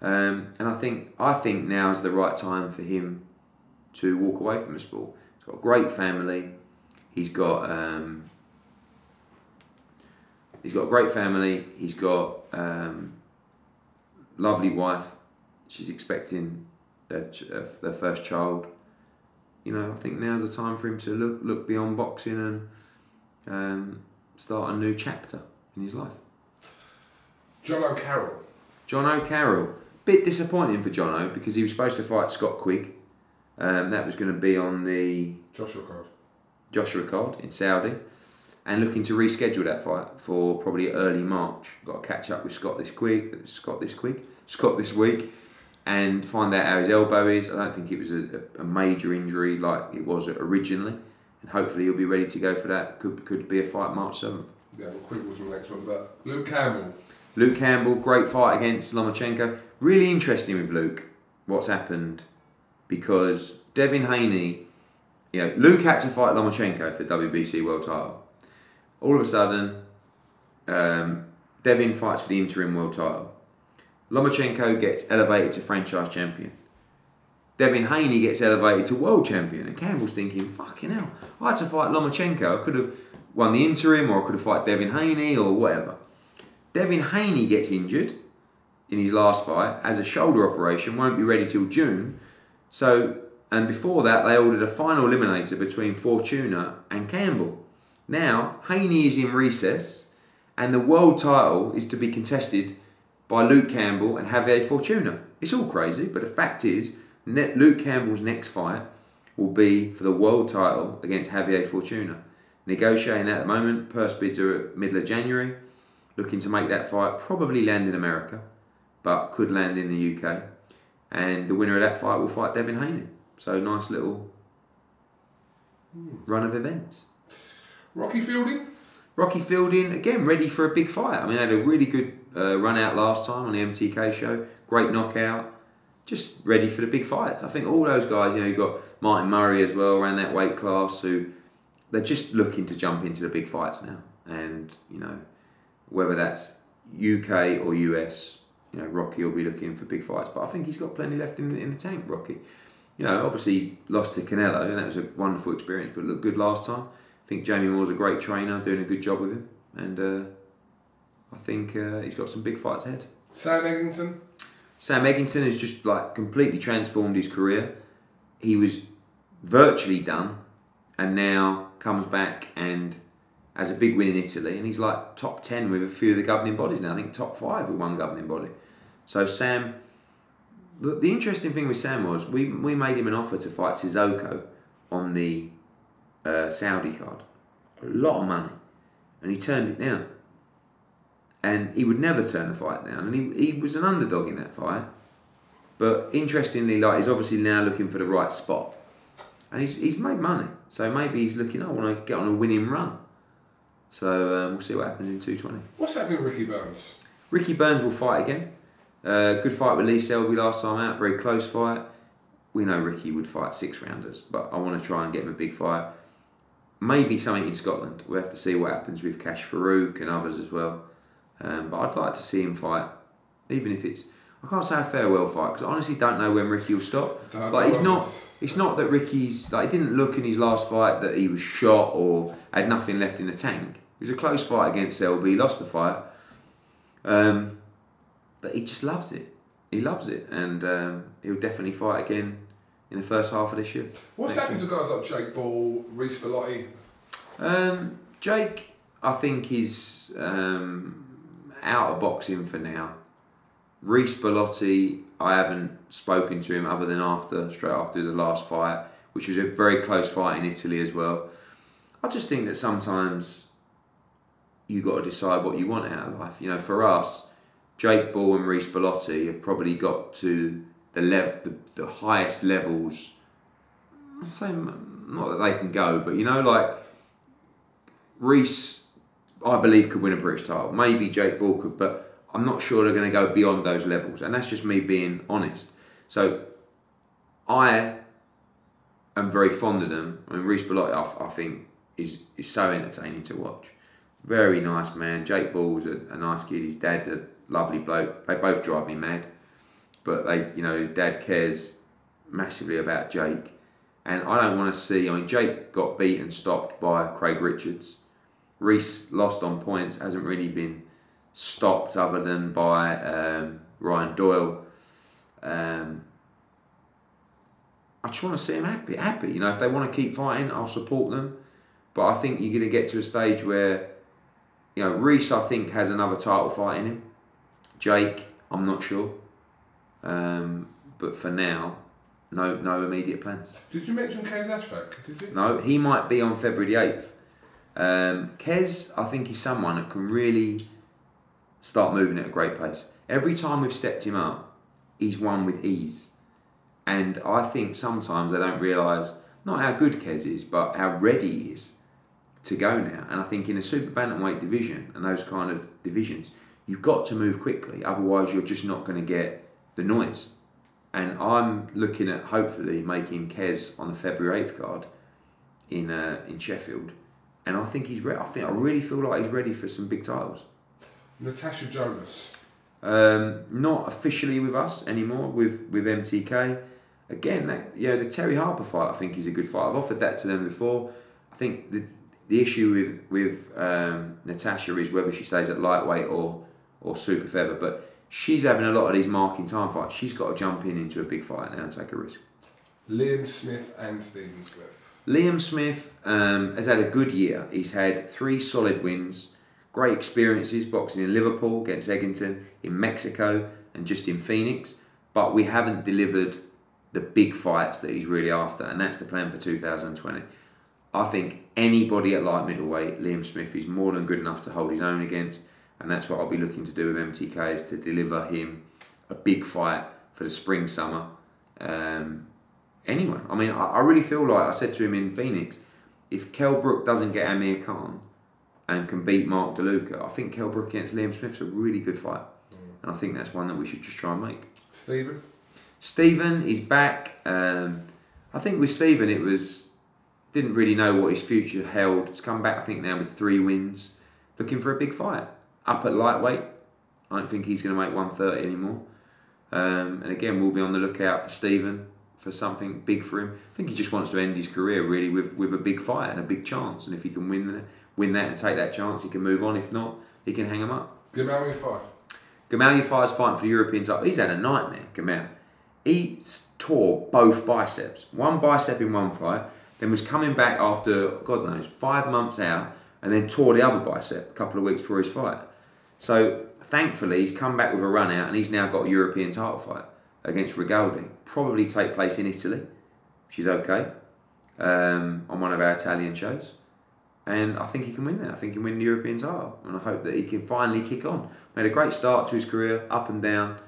B: Um, and I think I think now is the right time for him to walk away from the sport. He's got a great family. He's got um, he's got a great family. He's got um, lovely wife. She's expecting their, their first child. You know, I think now's the time for him to look look beyond boxing and um, start a new chapter in his life.
A: Jono Carroll.
B: Jono Carroll. Bit disappointing for Jono because he was supposed to fight Scott Quigg. Um, that was going to be on the
A: Joshua card.
B: Joshua card in Saudi, and looking to reschedule that fight for probably early March. Got to catch up with Scott this week. Scott this week. Scott this week, and find out how his elbow is. I don't think it was a, a major injury like it was originally, and hopefully he'll be ready to go for that. Could could be a fight March seventh.
A: Yeah, well, Quigg was the next one, but Luke Campbell.
B: Luke Campbell, great fight against Lomachenko. Really interesting with Luke, what's happened, because Devin Haney, you know, Luke had to fight Lomachenko for WBC world title. All of a sudden, um, Devin fights for the interim world title. Lomachenko gets elevated to franchise champion. Devin Haney gets elevated to world champion, and Campbell's thinking, "Fucking hell! I had to fight Lomachenko. I could have won the interim, or I could have fought Devin Haney, or whatever." Devin Haney gets injured in his last fight as a shoulder operation, won't be ready till June. So, and before that, they ordered a final eliminator between Fortuna and Campbell. Now, Haney is in recess, and the world title is to be contested by Luke Campbell and Javier Fortuna. It's all crazy, but the fact is, Luke Campbell's next fight will be for the world title against Javier Fortuna. Negotiating that at the moment, purse bids are at middle of January looking to make that fight, probably land in America, but could land in the UK. And the winner of that fight will fight Devin Haney. So nice little run of events.
A: Rocky Fielding?
B: Rocky Fielding, again, ready for a big fight. I mean, had a really good uh, run out last time on the MTK show. Great knockout. Just ready for the big fights. I think all those guys, you know, you've got Martin Murray as well around that weight class who they're just looking to jump into the big fights now. And, you know, whether that's UK or US, you know, Rocky will be looking for big fights. But I think he's got plenty left in, in the tank, Rocky. You know, obviously lost to Canelo, and that was a wonderful experience, but looked good last time. I think Jamie Moore's a great trainer, doing a good job with him, and uh, I think uh, he's got some big fights ahead.
A: Sam Eggington?
B: Sam Eggington has just like completely transformed his career. He was virtually done, and now comes back and has a big win in Italy, and he's like top 10 with a few of the governing bodies now. I think top five with one governing body. So, Sam, the, the interesting thing with Sam was we, we made him an offer to fight Cissokho on the uh, Saudi card. A lot of money. And he turned it down. And he would never turn the fight down. And he, he was an underdog in that fight. But interestingly, like he's obviously now looking for the right spot. And he's, he's made money. So maybe he's looking, I want to get on a winning run. So um, we'll see what happens in 220.
A: What's happening with Ricky Burns?
B: Ricky Burns will fight again. Uh, good fight with Lee Selby last time out, very close fight. We know Ricky would fight six rounders, but I want to try and get him a big fight. Maybe something in Scotland. We'll have to see what happens with Kash Farooq and others as well. Um, but I'd like to see him fight, even if it's. I can't say a farewell fight because I honestly don't know when Ricky will stop.
A: Don't
B: Like it's not. It's not that Ricky's like. It didn't look in his last fight that he was shot or had nothing left in the tank. It was a close fight against Selby. He lost the fight, um, but he just loves it. He loves it, and um, he'll definitely fight again in the first half of this year.
A: What's happened to guys like Jake Ball, Reece Bellotti?
B: Um, Jake, I think is um, out of boxing for now. Reece Bellotti, I haven't spoken to him other than after straight after the last fight, which was a very close fight in Italy as well. I just think that sometimes you got to decide what you want out of life. You know, for us, Jake Ball and Reece Bellotti have probably got to the level, the, the highest levels. I'm saying not that they can go, but you know, like Reece, I believe could win a British title. Maybe Jake Ball could, but I'm not sure they're going to go beyond those levels, and that's just me being honest. So I am very fond of them. I mean, Reece Bellotti, I, I think, is is so entertaining to watch. Very nice man. Jake Ball's a, a nice kid. His dad's a lovely bloke. They both drive me mad, but they, you know, his dad cares massively about Jake. And I don't want to see. I mean, Jake got beat and stopped by Craig Richards. Reece lost on points. Hasn't really been stopped other than by um, Ryan Doyle. Um, I just want to see him happy. Happy, you know. If they want to keep fighting, I'll support them. But I think you're going to get to a stage where, you know, Reece, I think, has another title fight in him. Jake, I'm not sure. Um, but for now, no no immediate plans.
A: Did you mention Kez? Did you?
B: No, he might be on February the 8th. Um, Kez, I think he's someone that can really start moving at a great pace. Every time we've stepped him up, he's won with ease. And I think sometimes they don't realise not how good Kez is, but how ready he is to go now. And I think in the super bantamweight division and those kind of divisions, you've got to move quickly. Otherwise, you're just not going to get the noise. And I'm looking at hopefully making Kez on the February 8th card in uh, in Sheffield. And I think he's ready. I think I really feel like he's ready for some big titles.
A: Natasha Jonas.
B: Um, not officially with us anymore with with MTK. Again, that you know the Terri Harper fight, I think is a good fight. I've offered that to them before. I think the the issue with with um, Natasha is whether she stays at lightweight or or super feather. But she's having a lot of these marking time fights. She's got to jump in into a big fight now and take a risk.
A: Liam Smith and Stephen Smith.
B: Liam Smith um, has had a good year. He's had three solid wins, great experiences boxing in Liverpool against Eggington, in Mexico, and just in Phoenix. But we haven't delivered the big fights that he's really after, and that's the plan for 2020. I think anybody at light middleweight, Liam Smith is more than good enough to hold his own against, and that's what I'll be looking to do with MTK is to deliver him a big fight for the spring summer. Um, anyone. I mean, I, I really feel like I said to him in Phoenix, if Kell Brook doesn't get Amir Khan and can beat Mark DeLuca, I think Kell Brook against Liam Smith's a really good fight. And I think that's one that we should just try and make.
A: Stephen.
B: Stephen is back. Um, I think with Stephen, it was didn't really know what his future held. He's come back, I think, now with three wins, looking for a big fight. Up at lightweight, I don't think he's going to make 130 anymore. Um, and again, we'll be on the lookout for Stephen for something big for him. I think he just wants to end his career really with, with a big fight and a big chance. And if he can win win that and take that chance, he can move on. If not, he can hang him up.
A: Gamal fight.
B: Gamal Yafai's fighting for the European title. He's had a nightmare, Gamal. He tore both biceps. One bicep in one fight, then was coming back after, God knows, five months out, and then tore the other bicep a couple of weeks before his fight. So thankfully, he's come back with a run out, and he's now got a European title fight against Rigoldi. Probably take place in Italy, which is okay, um, on one of our Italian shows. And I think he can win that. I think he can win the European title. And I hope that he can finally kick on. Made a great start to his career, up and down.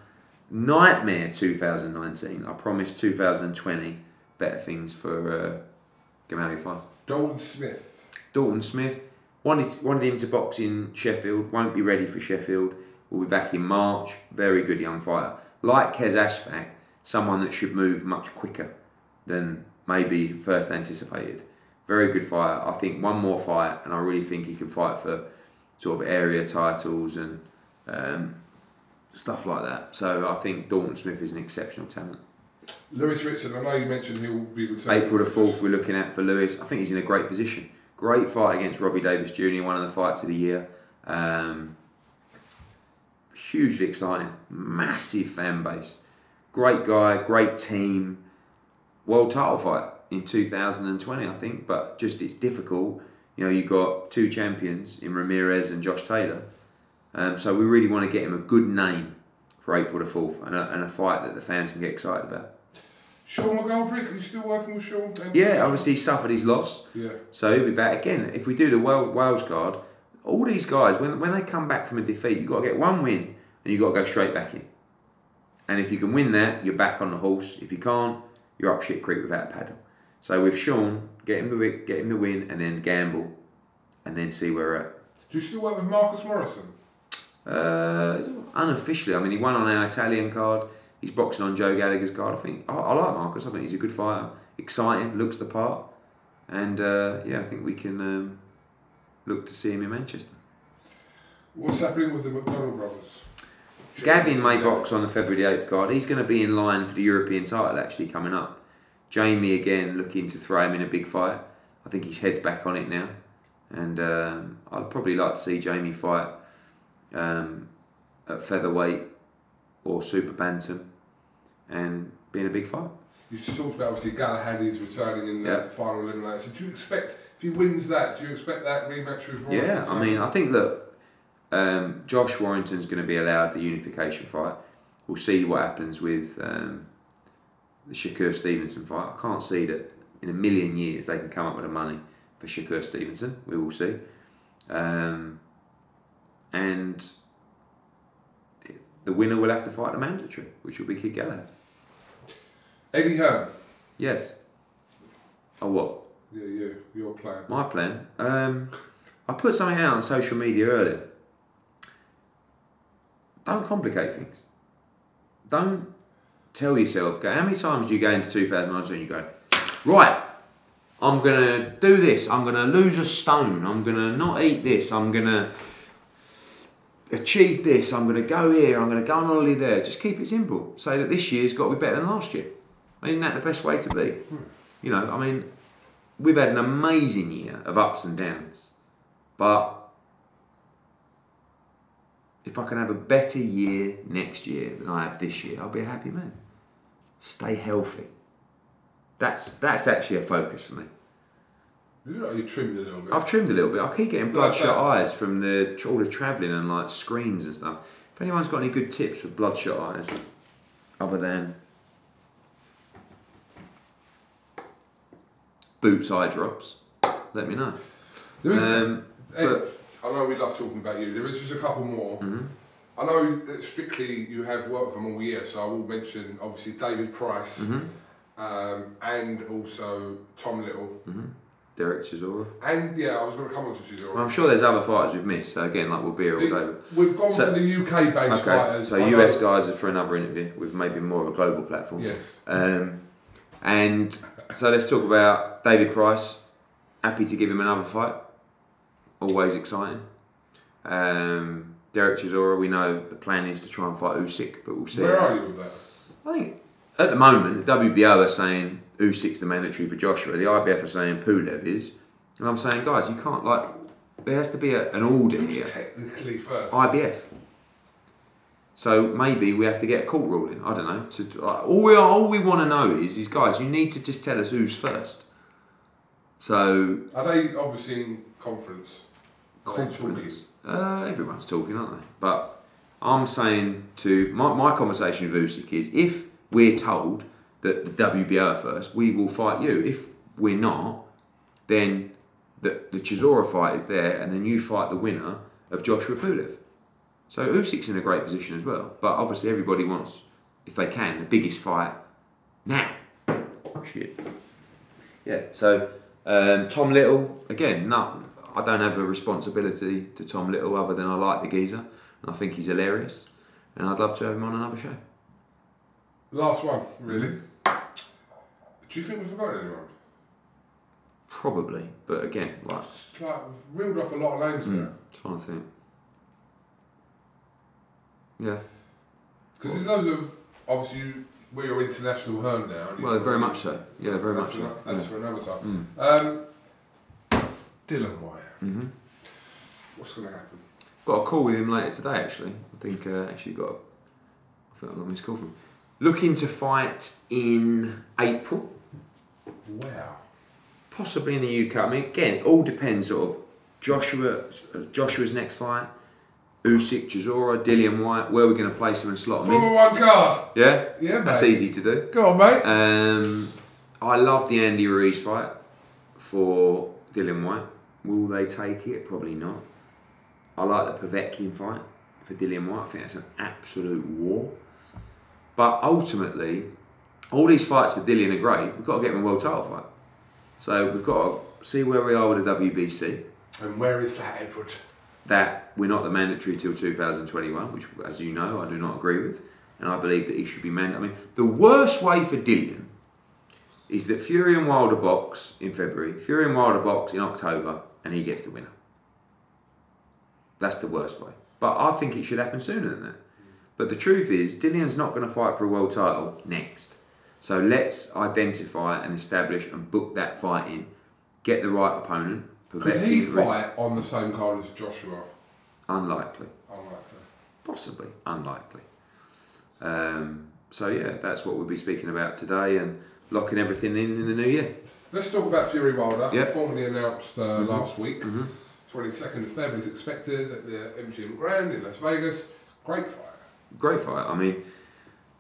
B: Nightmare 2019. I promise 2020 better things for uh, Gamal Yafai.
A: Dalton Smith.
B: Dalton Smith wanted wanted him to box in Sheffield. Won't be ready for Sheffield. Will be back in March. Very good young fighter. Like Kez Ashfaq, someone that should move much quicker than maybe first anticipated. Very good fighter. I think one more fight, and I really think he can fight for sort of area titles and um, stuff like that. So I think Dalton Smith is an exceptional talent.
A: Lewis Ritson, I know you mentioned he'll be returning.
B: April the 4th, we're looking at for Lewis. I think he's in a great position. Great fight against Robbie Davies Jr., one of the fights of the year. Um, hugely exciting, massive fan base. Great guy, great team. World title fight in 2020, I think, but just it's difficult. You know, you've got two champions in Ramirez and Josh Taylor. Um, so we really want to get him a good name for April the 4th and a, and a fight that the fans can get excited about.
A: Sean McGoldrick, are you still working with Sean?
B: Yeah, obviously he suffered his loss,
A: Yeah.
B: so he'll be back again. If we do the Wales card, all these guys when when they come back from a defeat, you've got to get one win and you've got to go straight back in. And if you can win that, you're back on the horse. If you can't, you're up shit creek without a paddle. So with Sean, get him the get him the win, and then gamble, and then see where we're at.
A: Do you still work with Marcus Morrison?
B: Uh, unofficially, I mean, he won on our Italian card. He's boxing on Joe Gallagher's card. I think I, I like Marcus. I think he's a good fighter, exciting, looks the part, and uh, yeah, I think we can um, look to see him in Manchester.
A: What's happening with the McDonald brothers?
B: Gavin may box on the February eighth card. He's going to be in line for the European title actually coming up. Jamie again looking to throw him in a big fight. I think his head's back on it now, and um, I'd probably like to see Jamie fight um, at featherweight or super bantam, and be in a big fight.
A: You just talked about obviously Galahad is returning in the
B: Yeah.
A: final eliminator. So do you expect if he wins that, do you expect that rematch with Warrington?
B: Yeah, I mean, I think that um, Josh Warrington's going to be allowed the unification fight. We'll see what happens with um, the Shakur Stevenson fight. I can't see that in a million years they can come up with the money for Shakur Stevenson. We will see. Um, and the winner will have to fight the mandatory, which will be Kid Galahad.
A: Eddie Hearn.
B: Yes. Oh, what?
A: Yeah, yeah, your plan.
B: My plan. Um, I put something out on social media earlier. Don't complicate things. Don't tell yourself. Go, how many times do you go into 2019 and you go, right, I'm going to do this. I'm going to lose a stone. I'm going to not eat this. I'm going to achieve this. I'm going to go here. I'm going to go on holiday there. Just keep it simple. Say that this year's got to be better than last year. Isn't that the best way to be? Hmm. You know, I mean, we've had an amazing year of ups and downs, but if I can have a better year next year than I have this year, I'll be a happy man. Stay healthy. That's that's actually a focus for me.
A: You look like you trimmed a little bit.
B: I've trimmed a little bit. I keep getting bloodshot eyes from the all the travelling and like screens and stuff. If anyone's got any good tips for bloodshot eyes, other than boots eye drops, let me know.
A: there is,
B: Um,
A: I know we love talking about you. There is just a couple more.
B: Mhm.
A: I know that strictly you have worked with them all year, so I will mention obviously David Price
B: Mhm.
A: um, and also Tom Little.
B: Derek Chisora.
A: And yeah, I was going to come on to Chisora.
B: Well, I'm sure there's other fighters we've missed. So again, like we'll be here all day.
A: We've gone
B: So-
A: for the UK based
B: Okay,
A: fighters.
B: so
A: I
B: US
A: know-
B: guys are for another interview with maybe more of a global platform.
A: Yes.
B: Um, and so let's talk about David Price. Happy to give him another fight. Always exciting. Um, Derek Chisora, we know the plan is to try and fight Usyk, but we'll see.
A: Where are you with that?
B: I think at the moment the WBO are saying Usyk's the mandatory for Joshua. The IBF are saying Pulev is, and I'm saying guys, you can't like. There has to be a, an order here.
A: Technically first?
B: IBF. So maybe we have to get a court ruling. I don't know. To, all we all we want to know is, is guys, you need to just tell us who's first. So
A: Are they obviously in conference?
B: Confidence. Uh, everyone's talking, aren't they? But I'm saying to my, my conversation with Usyk is if we're told that the WBO are first, we will fight you. If we're not, then the, the Chisora fight is there, and then you fight the winner of Joshua Pulev. So Usyk's in a great position as well. But obviously, everybody wants, if they can, the biggest fight now. Shit. Yeah. So um, Tom Little again. No, I don't have a responsibility to Tom Little other than I like the geezer and I think he's hilarious, and I'd love to have him on another show.
A: Last one, really. Do you think we've forgotten anyone?
B: Probably, but again, like
A: It's Like, we've reeled off a lot of names
B: mm,
A: there.
B: trying to think. Yeah.
A: Because there's loads of, obviously, we're your international home now.
B: Well, very much so. Yeah, very
A: That's,
B: much so.
A: that's
B: Yeah.
A: for another time.
B: Mm.
A: Um, Dillian Whyte,
B: hmm
A: what's going to happen?
B: Got a call with him later today. Actually, I think uh, actually got. A, I think I got a missed call from him. Looking to fight in April.
A: Wow.
B: possibly in the UK. I mean, again, it all depends sort of Joshua, Joshua's next fight, Usyk, Chisora, Dillian Whyte. Where are we going to place them and slot them
A: Number
B: in?
A: one card.
B: Yeah,
A: Yeah, mate.
B: that's easy to do.
A: Go on, mate.
B: Um, I love the Andy Ruiz fight for Dillian Whyte. Will they take it? Probably not. I like the Povetkin fight for Dillian Whyte. I think that's an absolute war. But ultimately, all these fights for Dillian are great. We've got to get him a world title fight. So we've got to see where we are with the WBC.
A: And where is that, Edward?
B: That we're not the mandatory till 2021, which, as you know, I do not agree with. And I believe that he should be mandatory. I mean, the worst way for Dillian is that Fury and Wilder box in February, Fury and Wilder box in October, and he gets the winner. That's the worst way. But I think it should happen sooner than that. But the truth is, Dillian's not going to fight for a world title next. So let's identify and establish and book that fight in. Get the right opponent.
A: Could he fight on the same card as Joshua?
B: Unlikely.
A: Unlikely.
B: Possibly. Unlikely. Um, so yeah, that's what we'll be speaking about today and locking everything in in the new year.
A: Let's talk about Fury Wilder.
B: Yeah.
A: Formally announced uh, last week.
B: Mhm.
A: 22nd of Feb is expected at the MGM Grand in Las Vegas. Great fight.
B: Great fight. I mean,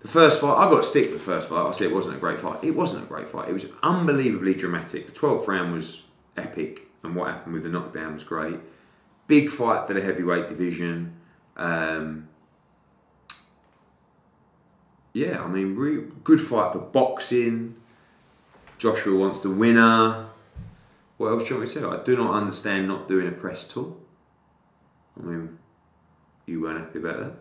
B: the first fight, I got stick with the first fight. I said it wasn't a great fight. It wasn't a great fight. It was unbelievably dramatic. The 12th round was epic, and what happened with the knockdown was great. Big fight for the heavyweight division. Um, yeah, I mean, re- good fight for boxing. Joshua wants the winner. What else do you want me to say? I do not understand not doing a press tour. I mean, you weren't happy about that.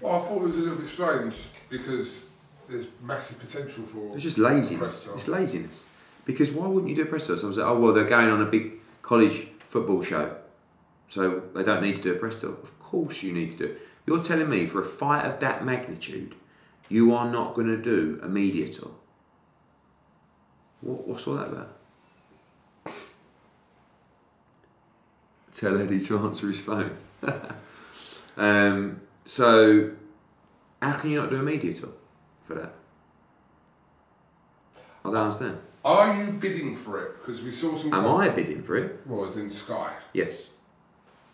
A: Well, I thought it was a little bit strange because there's massive potential for.
B: It's just laziness. It's laziness. Because why wouldn't you do a press tour? I was like, oh well, they're going on a big college football show, so they don't need to do a press tour. Of course, you need to do it. You're telling me for a fight of that magnitude, you are not going to do a media tour. What, what's all that about? Tell Eddie to answer his phone. um, so, how can you not do a media tour for that? I don't understand.
A: Are you bidding for it? Because we saw some.
B: Am I bidding for it?
A: Well, as in Sky.
B: Yes.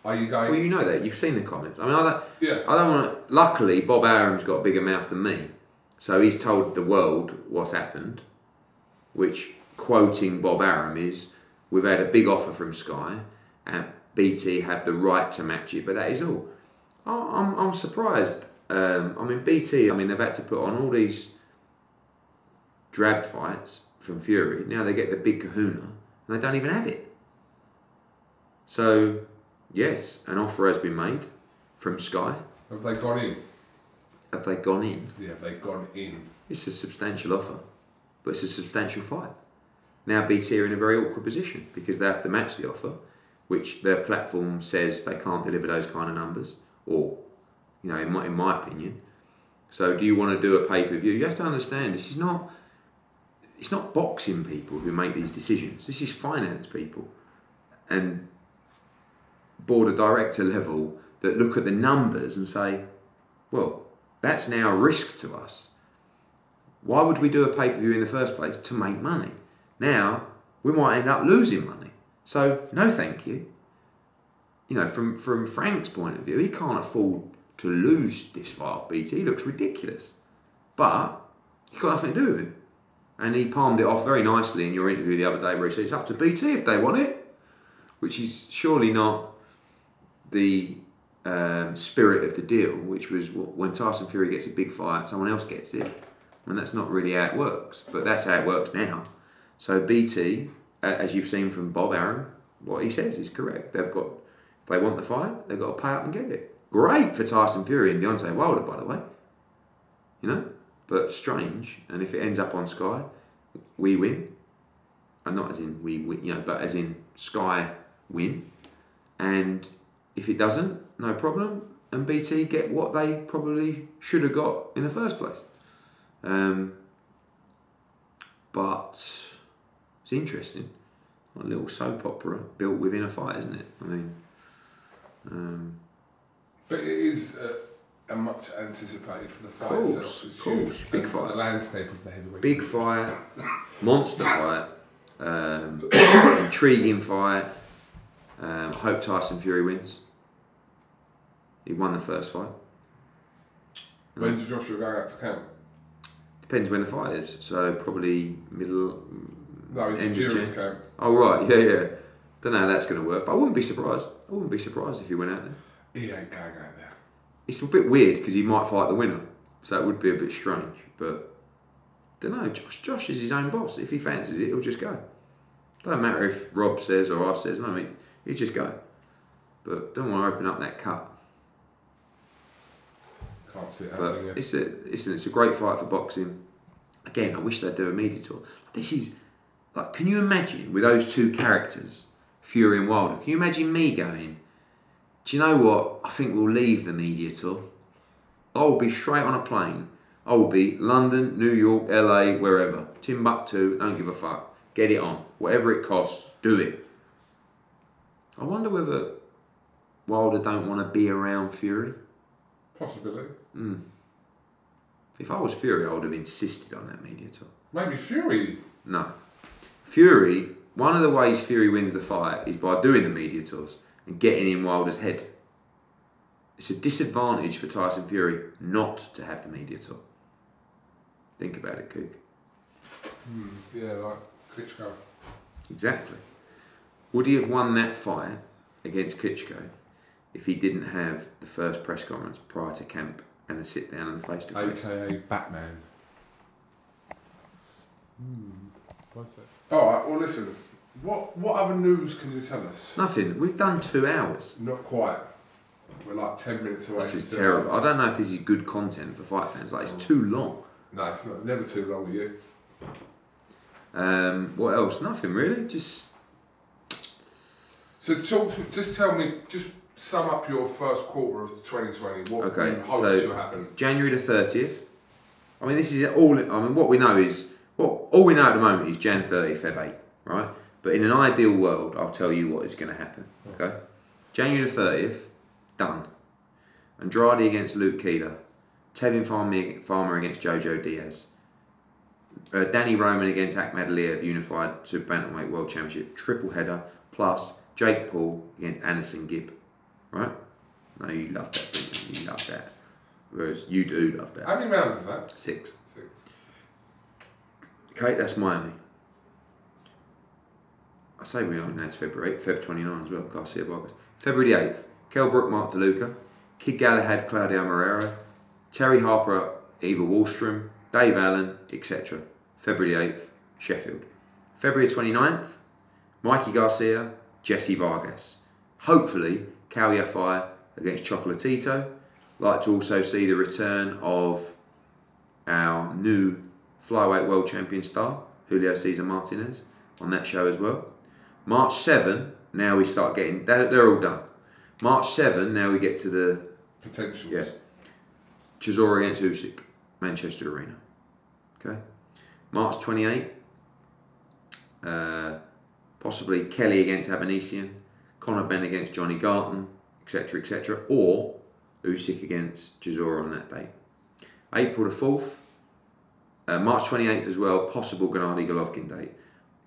A: Are you going?
B: Well, you know that. You've seen the comments. I mean, I don't,
A: yeah.
B: I don't want to. Luckily, Bob Arum's got a bigger mouth than me. So he's told the world what's happened, which, quoting Bob Arum, is we've had a big offer from Sky and BT had the right to match it, but that is all. I- I'm, I'm surprised. Um, I mean, BT, I mean, they've had to put on all these drab fights from Fury. Now they get the big kahuna and they don't even have it. So, yes, an offer has been made from Sky.
A: Have they gone in?
B: Have they gone in?
A: Yeah, have they gone in?
B: It's a substantial offer, but it's a substantial fight. Now BT are in a very awkward position because they have to match the offer, which their platform says they can't deliver those kind of numbers, or, you know, in my, in my opinion. So do you want to do a pay per view? You have to understand this is not. It's not boxing people who make these decisions. This is finance people, and board of director level that look at the numbers and say, well, that's now a risk to us. Why would we do a pay per view in the first place? To make money. Now, we might end up losing money. So, no thank you. You know, from, from Frank's point of view, he can't afford to lose this fight BT. He looks ridiculous. But, he's got nothing to do with him. And he palmed it off very nicely in your interview the other day where he said it's up to BT if they want it. Which is surely not the um, spirit of the deal, which was when Tyson Fury gets a big fight, someone else gets it, and that's not really how it works. But that's how it works now. So BT, as you've seen from Bob Arum, what he says is correct. They've got, if they want the fight, they've got to pay up and get it. Great for Tyson Fury and Deontay Wilder, by the way. You know, but strange. And if it ends up on Sky, we win, and not as in we win, you know, but as in Sky win. And if it doesn't, no problem. And BT get what they probably should have got in the first place. Um, but it's interesting. A little soap opera built within a fight, isn't it? I mean, um,
A: But it is uh, a much anticipated for the fight
B: Course,
A: itself. It's
B: course,
A: huge.
B: big
A: And
B: fight.
A: The landscape of the heavyweight.
B: big fight, monster fight, um, intriguing fight. Um, I hope Tyson Fury wins. He won the first fight.
A: When's Joshua going out to camp?
B: Depends when the fight is. So probably middle.
A: No, it's
B: of
A: Fury's camp.
B: Oh right, yeah, yeah. Don't know how that's going to work, but I wouldn't be surprised. I wouldn't be surprised if he went out there.
A: He ain't going out there.
B: It's a bit weird because he might fight the winner, so it would be a bit strange. But don't know. Josh, Josh is his own boss. If he fancies it, he'll just go. Don't matter if Rob says or I says. No, he he just go. But don't want to open up that cut.
A: Can't see it happening.
B: it's a it's a, it's a great fight for boxing. Again, I wish they'd do a media tour. This is like, can you imagine with those two characters, Fury and Wilder? Can you imagine me going? Do you know what? I think we'll leave the media tour. I'll be straight on a plane. I'll be London, New York, LA, wherever. Timbuktu, don't give a fuck. Get it on. Whatever it costs, do it. I wonder whether Wilder don't want to be around Fury.
A: Possibility. Hmm.
B: If I was Fury, I would have insisted on that media tour.
A: Maybe Fury.
B: No. Fury, one of the ways Fury wins the fight is by doing the media tours and getting in Wilder's head. It's a disadvantage for Tyson Fury not to have the media tour. Think about it, Cook.
A: Hmm, yeah, like Klitschko.
B: Exactly. Would he have won that fight against Klitschko if he didn't have the first press conference prior to camp and the sit down and the face to face?
A: AKA Batman. Hmm. What's it? Alright, well listen. What what other news can you tell us?
B: Nothing. We've done two hours.
A: Not quite. We're like 10 minutes away.
B: This is terrible. I don't know if this is good content for fight fans. Like it's too long.
A: No, it's not, never too long with you.
B: Um, what else? Nothing really. Just
A: So talk to, just tell me, just sum up your first quarter of 2020. What
B: Okay,
A: you hope
B: so-
A: to happen.
B: January the thirtieth. I mean, this is all. I mean, what we know is what all we know at the moment is Jan 30, Feb 8, right? But in an ideal world, I'll tell you what is going to happen. Okay, January the thirtieth, done. Andrade against Luke Keeler, Tevin Farmer, against Jojo Diaz, uh, Danny Roman against Akhmadaliev, unified to bantamweight world championship triple header, plus Jake Paul against Anderson Gibb, right? No, you love that, you? You love that. Whereas you do love that.
A: How many rounds is that?
B: Six.
A: Six.
B: Okay, that's Miami. I say we only know it's February 8th, Feb 29 as well, Garcia Vargas. February 8th, Kell Brook, Mark DeLuca, Kid Galahad, Claudio Marrero, Terri Harper, Eva Wahlstrom, Dave Allen, etc. February 8th, Sheffield. February 29th, Mikey Garcia, Jesse Vargas. Hopefully, Kal Yafai against Chocolatito. Like to also see the return of our new flyweight world champion star, Julio Cesar Martinez, on that show as well. March 7, now we start getting, they're, they're all done. March 7, now we get to the
A: Potentials.
B: Yeah. Chisora against Usyk, Manchester Arena. Okay. March 28, uh, possibly Kelly against Avanesyan, Conor Benn against Johnny Garton, etc., etc., or Usyk against Chisora on that date. April the 4th, uh, March 28th as well, possible Gennady Golovkin date.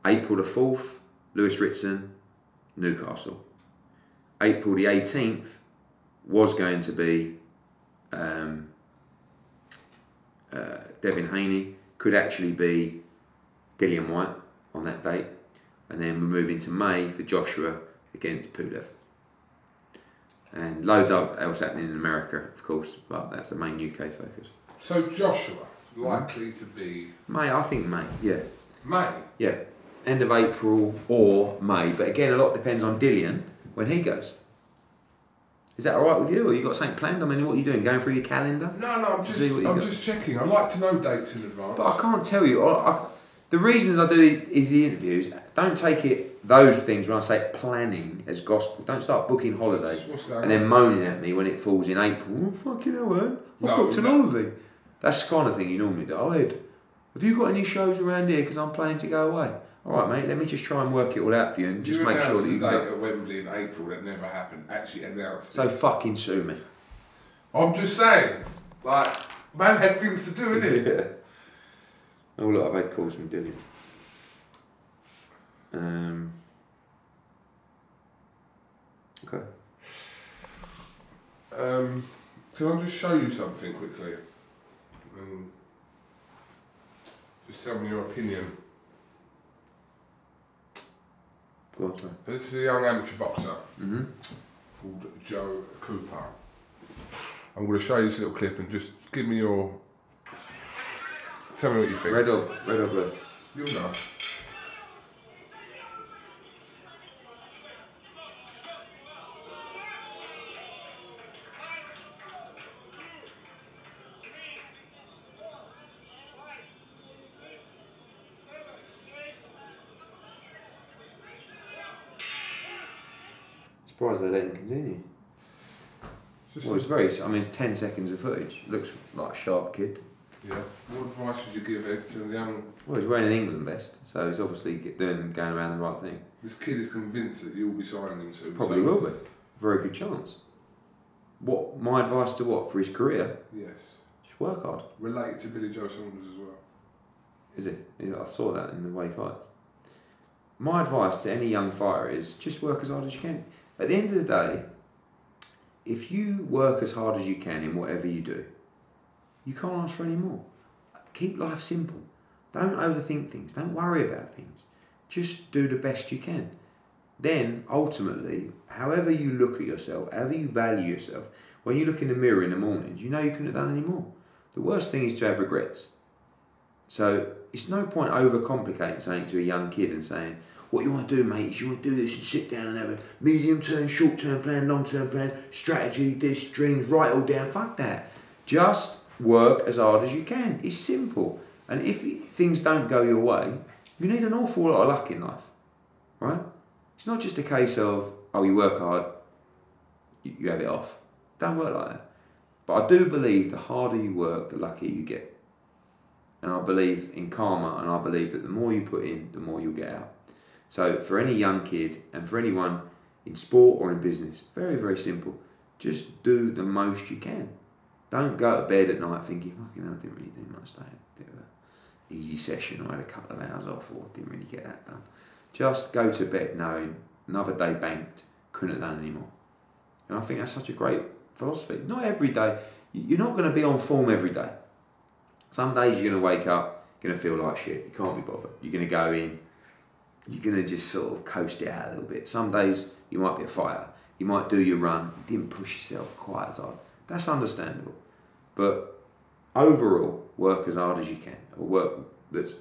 B: April the 4th, Lewis Ritson, Newcastle. April the 18th was going to be um, uh, Devin Haney, could actually be Dillian Whyte on that date. And then we're moving to May for Joshua against Pulev. And loads of else happening in America, of course, but that's the main UK focus.
A: So Joshua likely to be
B: May, I think May, yeah.
A: May.
B: Yeah, end of April or May. But again, a lot depends on Dillian when he goes. Is that all right with you, or you got something planned? I mean, what are you doing? Going through your calendar?
A: No, no, I'm just I'm
B: got.
A: just checking. I like to know dates in advance.
B: But I can't tell you. I, I, the reasons I do is the interviews. Don't take it those things when I say planning as gospel. Don't start booking holidays and then moaning at me when it falls in April. Oh fucking hell, man! I've
A: No,
B: booked an
A: no.
B: holiday. That's the kind of thing you normally do. Oh, Ed, have you got any shows around here? Because I'm planning to go away. All right, mate. Let me just try and work it all out for you and just
A: you
B: make sure that you
A: the
B: can.
A: date
B: Go.
A: at Wembley in April that never happened. Actually announced.
B: So
A: it.
B: fucking sue me.
A: I'm just saying, like, man had things to do, innit? Yeah.
B: Oh look, I've had calls from Dillian. Um. Okay.
A: Um, can I just show you something quickly? And just tell me your opinion.
B: Go on, sorry.
A: This is a young amateur boxer
B: Mm-hmm.
A: called Joe Cooper. I'm going to show you this little clip and just give me your. Tell me what you think.
B: Red or red or blue?
A: You'll know.
B: They let him continue.
A: Just
B: Well, it's very. I mean, it's ten seconds of footage. Looks like a sharp kid.
A: yeah. What advice would you give it to the young?
B: Well, he's wearing an England vest, so he's obviously doing going around the right thing.
A: This kid is convinced that you'll be signing him soon.
B: Probably
A: so-
B: will be. Very good chance. What my advice to what for his career?
A: Yes.
B: Just work hard.
A: Related to Billy Joe Saunders as well.
B: Is it? Yeah, I saw that in the way he fights. My advice to any young fighter is just work as hard as you can. At the end of the day, if you work as hard as you can in whatever you do, you can't ask for any more. Keep life simple. Don't overthink things. Don't worry about things. Just do the best you can. Then, ultimately, however you look at yourself, however you value yourself, when you look in the mirror in the mornings, you know you couldn't have done any more. The worst thing is to have regrets. So it's no point overcomplicating something to a young kid and saying, what you want to do, mate, is you want to do this and sit down and have a medium term, short term plan, long term plan, strategy, this, dreams, write all down. Fuck that. Just work as hard as you can. It's simple. And if things don't go your way, you need an awful lot of luck in life, right? It's not just a case of, oh, you work hard, you, you have it off. Don't work like that. But I do believe the harder you work, the luckier you get. And I believe in karma, and I believe that the more you put in, the more you'll get out. So for any young kid, and for anyone in sport or in business, very, very simple. Just do the most you can. Don't go to bed at night thinking, fucking hell, I didn't really do much today. Bit of a easy session, or I had a couple of hours off, or didn't really get that done. Just go to bed knowing another day banked, couldn't have done any more. And I think that's such a great philosophy. Not every day, you're not going to be on form every day. Some days you're going to wake up, going to feel like shit, you can't be bothered. You're going to go in, you're going to just sort of coast it out a little bit. Some days you might be a fighter, you might do your run, you didn't push yourself quite as hard. That's understandable. But overall, work as hard as you can, or work that's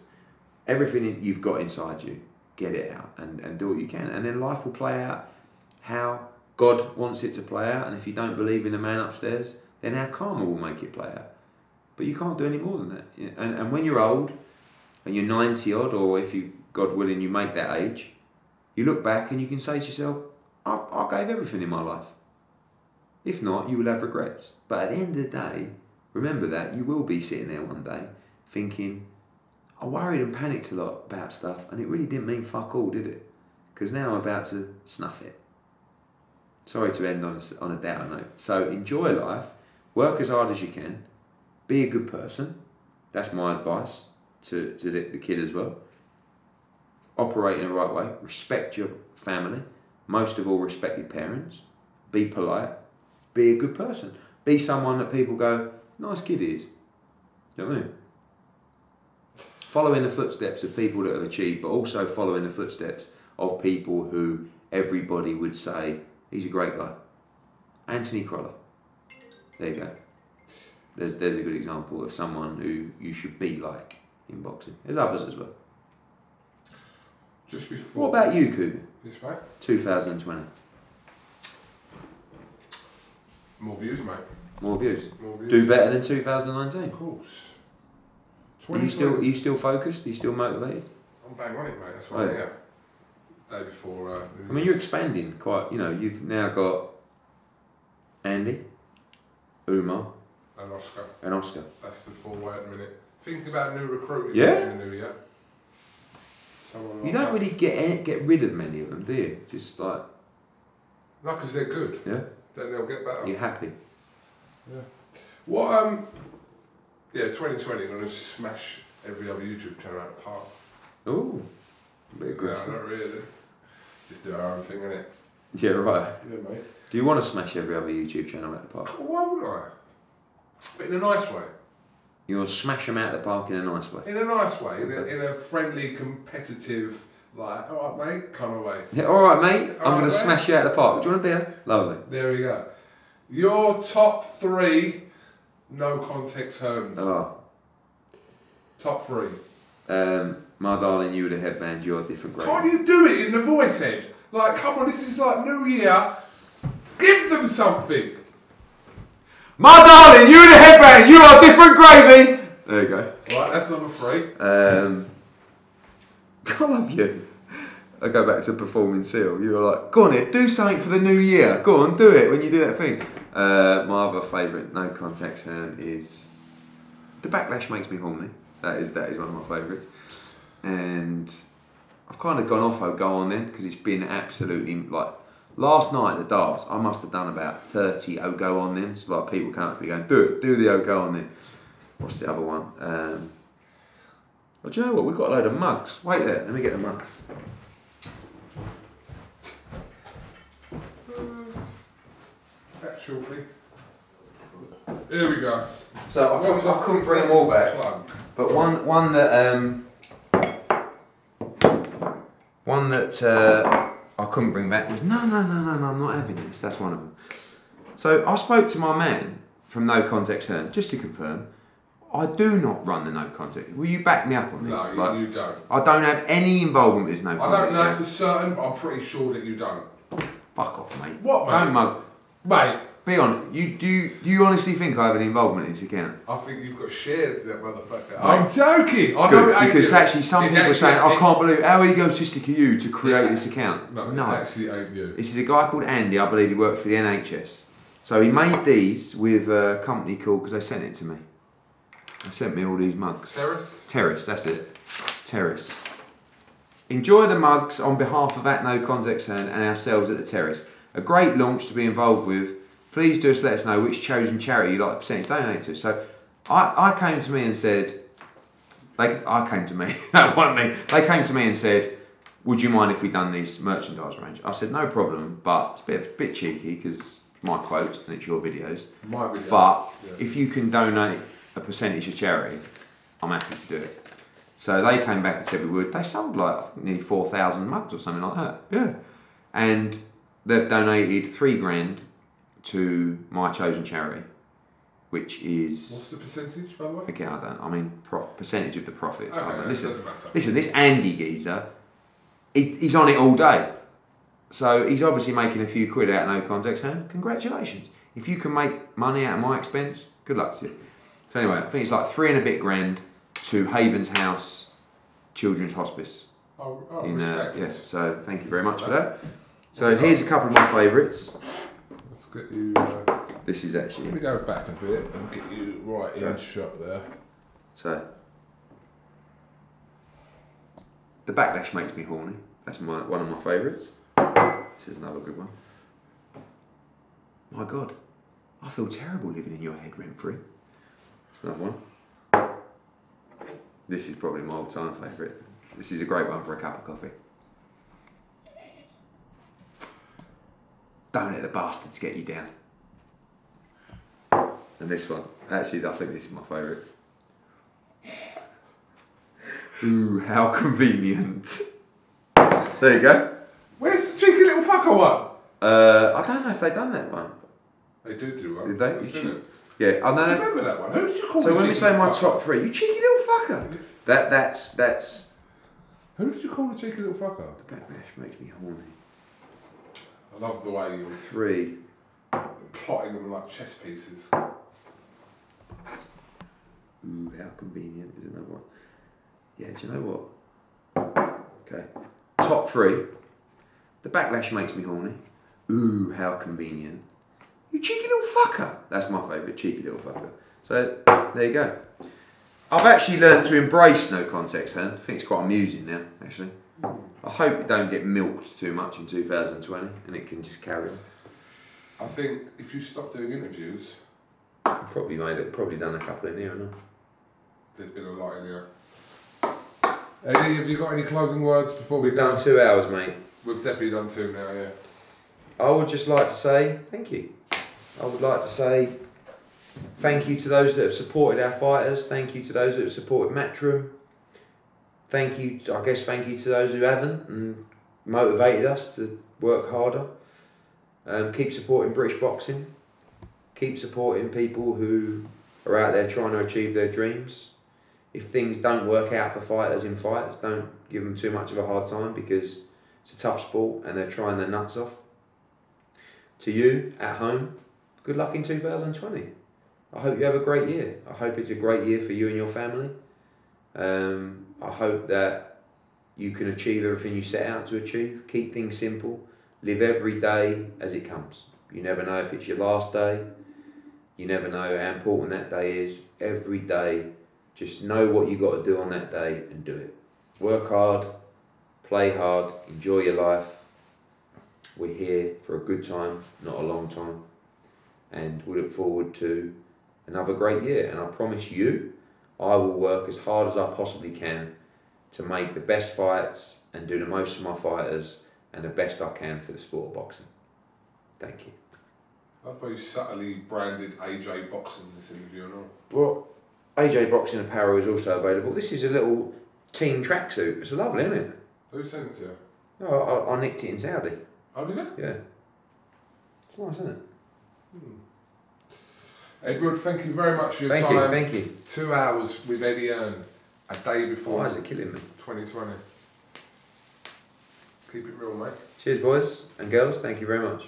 B: everything you've got inside you, get it out and, and do what you can. And then life will play out how God wants it to play out. And if you don't believe in the man upstairs, then how karma will make it play out. But you can't do any more than that. And, and when you're old and you're 90 odd, or if you, God willing, you make that age, you look back and you can say to yourself, I, I gave everything in my life. If not, you will have regrets. But at the end of the day, remember that you will be sitting there one day thinking, I worried and panicked a lot about stuff and it really didn't mean fuck all, did it? Because now I'm about to snuff it. Sorry to end on a, on a down note. So enjoy life, work as hard as you can, be a good person. That's my advice to, to the, the kid as well. Operate in the right way, respect your family, most of all, respect your parents, be polite, be a good person, be someone that people go, nice kid is. You know what I mean? Follow in the footsteps of people that have achieved, but also follow in the footsteps of people who everybody would say, he's a great guy. Anthony Crolla. There you go. There's, there's a good example of someone who you should be like in boxing. There's others as well.
A: Just before.
B: What about you, Kugan?
A: Yes, mate.
B: 2020.
A: More views, mate.
B: More views.
A: More views.
B: Do better than 2019.
A: Of course.
B: Are you still are you still focused? Are you still motivated?
A: I'm bang on it, mate. That's why
B: Oh,
A: I'm
B: yeah.
A: Day before. Uh,
B: I mean, you're expanding quite. You know, you've now got Andy, Umar,
A: and Oscar.
B: and Oscar.
A: That's the four way at the minute. Think about new recruiting
B: Yeah.
A: in the new year. Someone
B: You
A: like
B: don't
A: that.
B: really get any- get rid of many of them, do you? Just like
A: No, because they're good.
B: Yeah.
A: Then they'll get better.
B: you're happy. Yeah.
A: What, um. Yeah, 2020, I'm going to smash every other YouTube channel out of the park.
B: Oh, a bit
A: No,
B: aggressive.
A: not really. Just do our own thing, innit?
B: Yeah, right.
A: Yeah, mate.
B: Do you want to smash every other YouTube channel at the park?
A: Why would I? But in a nice way.
B: You want smash them out of the park in a nice way?
A: In a nice way. In a, in a friendly, competitive, like, all right, mate, kind of way.
B: Yeah, all right, mate. I'm
A: All
B: going to smash you out of the park. Do you want a beer? Lovely.
A: There we go. Your top three no context home.
B: Oh,
A: Top three.
B: um, my darling, you with a headband. You're a different grade.
A: Can't you do it in the voice, Ed? Like, come on, this is like New Year. Give them something.
B: My darling, you with a headband. You are different gravy. There you go.
A: Right, that's number three.
B: Um, I love you. I go back to performing seal. You were like, go on it, do something for the new year. Go on, do it when you do that thing. Uh, my other favourite no context hand is the backlash makes me horny. That is that is one of my favourites. And I've kind of gone off. I'll go on then because it's been absolutely like last night at the darts. I must have done about thirty oh go on them. So like people come up to me going, do it, do the go on then. What's the other one? Um, well, do you know what? We've got a load of mugs. Wait there, let me get the mugs.
A: Shortly. Here we go.
B: So I couldn't, I couldn't bring them all back,
A: Plug.
B: but one one that um, one that uh, I couldn't bring back was no no no no no I'm not having this. That's one of them. So I spoke to my man from No Context Hearn just to confirm. I do not run the No Context. Will you back me up on this?
A: No, you,
B: Like,
A: you don't.
B: I don't have any involvement with No Context.
A: I don't know for certain, but I'm pretty sure that you don't.
B: Fuck off, mate.
A: What, mate?
B: Don't mug.
A: Mate,
B: Be honest. You do. You, do you honestly think I have any involvement in this account?
A: I think you've got shares with that motherfucker. I'm joking. I
B: Good, because actually some
A: It
B: people are saying, I can't believe how egotistic are you to create this account.
A: No,
B: no.
A: actually ain't you.
B: This is a guy called Andy, I believe he works for the NHS. So he made these with a company called, because they sent it to me. They sent me all these mugs.
A: Terrace?
B: Terrace, that's it. Terrace. Enjoy the mugs on behalf of At No Context and ourselves at the Terrace. A great launch to be involved with. Please do us let us know which chosen charity you'd like the percentage donate to. So I, I came to me and said, they, I came to me, that wasn't me. They came to me and said, would you mind if we done these merchandise range? I said, no problem, but it's a bit, bit cheeky because my quotes and it's your videos.
A: My video.
B: But
A: Yeah.
B: if you can donate a percentage of charity, I'm happy to do it. So they came back and said we would. They sold like nearly 4,000 mugs or something like that. Yeah. And they've donated three grand to my chosen charity, which is.
A: What's the percentage, by the way?
B: again, I don't, I mean, pro- percentage of the profits. I
A: Okay,
B: listen,
A: doesn't matter.
B: listen, this Andy geezer, he, he's on it all day. So he's obviously making a few quid out of no context, and congratulations. If you can make money out of my expense, good luck to you. So anyway, I think it's like three and a bit grand to Havens House Children's Hospice.
A: Oh, oh
B: in uh, yes, so thank you very much for that. So here's a couple of my favourites.
A: Get you. Uh,
B: This is actually.
A: let me go back a bit and get you right in
B: Yeah.
A: shot there.
B: so. The backlash makes me horny. That's my one of my favourites. This is another good one. My God, I feel terrible living in your head rent free. That's another one. This is probably my all-time favourite. This is a great one for a cup of coffee. Don't let the bastards get you down. And this one, actually, I think this is my favourite. Ooh, how convenient. There you go.
A: Where's the cheeky little fucker one?
B: Uh, I don't know if they've done that one.
A: They do do one.
B: Did they?
A: I've seen it.
B: Yeah, I
A: Do you remember that one? Who did you call
B: So when we say my
A: fucker?
B: top three, you cheeky little fucker. That that's that's.
A: Who did you call the cheeky little fucker?
B: The backlash makes me horny.
A: I love the way you're
B: Three.
A: plotting them like chess pieces.
B: Ooh, how convenient is another one. Yeah, do you know what? Okay. Top three. The backlash makes me horny. Ooh, how convenient. You cheeky little fucker. That's my favourite, cheeky little fucker. So there you go. I've actually learned to embrace no context, and I think it's quite amusing now, actually. I hope it don't get milked too much in 2020 and it can just carry on.
A: I think if you stop doing interviews,
B: Probably made it, probably done a couple in here and
A: There's been a lot in here. Eddie, have you got any closing words before we
B: We've done two hours, mate.
A: We've definitely done two now, yeah.
B: I would just like to say thank you. I would like to say thank you to those that have supported our fighters. Thank you to those that have supported Matchroom. Thank you, I guess, thank you to those who haven't and motivated us to work harder. Um, keep supporting British boxing. Keep supporting people who are out there trying to achieve their dreams. If things don't work out for fighters in fights, don't give them too much of a hard time because it's a tough sport and they're trying their nuts off. To you at home, good luck in 2020. I hope you have a great year. I hope it's a great year for you and your family. Um, I hope that you can achieve everything you set out to achieve. Keep things simple. Live every day as it comes. You never know if it's your last day. You never know how important that day is. Every day, just know what you got to do on that day and do it. Work hard, play hard, enjoy your life. We're here for a good time, not a long time. And we look forward to another great year. And I promise you, I will work as hard as I possibly can to make the best fights and do the most for my fighters and the best I can for the sport of boxing. Thank you.
A: I thought you subtly branded AJ Boxing this interview and all.
B: Well, AJ Boxing Apparel is also available. This is a little team tracksuit. It's lovely, isn't it?
A: Who sent it to you?
B: No, I, I nicked it in Saudi.
A: Oh, did you?
B: Yeah. It's nice, isn't it? Hmm.
A: Edward, thank you very much for your
B: Thank
A: time.
B: you, thank you.
A: Two hours with Eddie Hearn, a day before
B: Why is it killing me?
A: 2020. Keep it real, mate.
B: Cheers, boys and girls. Thank you very much.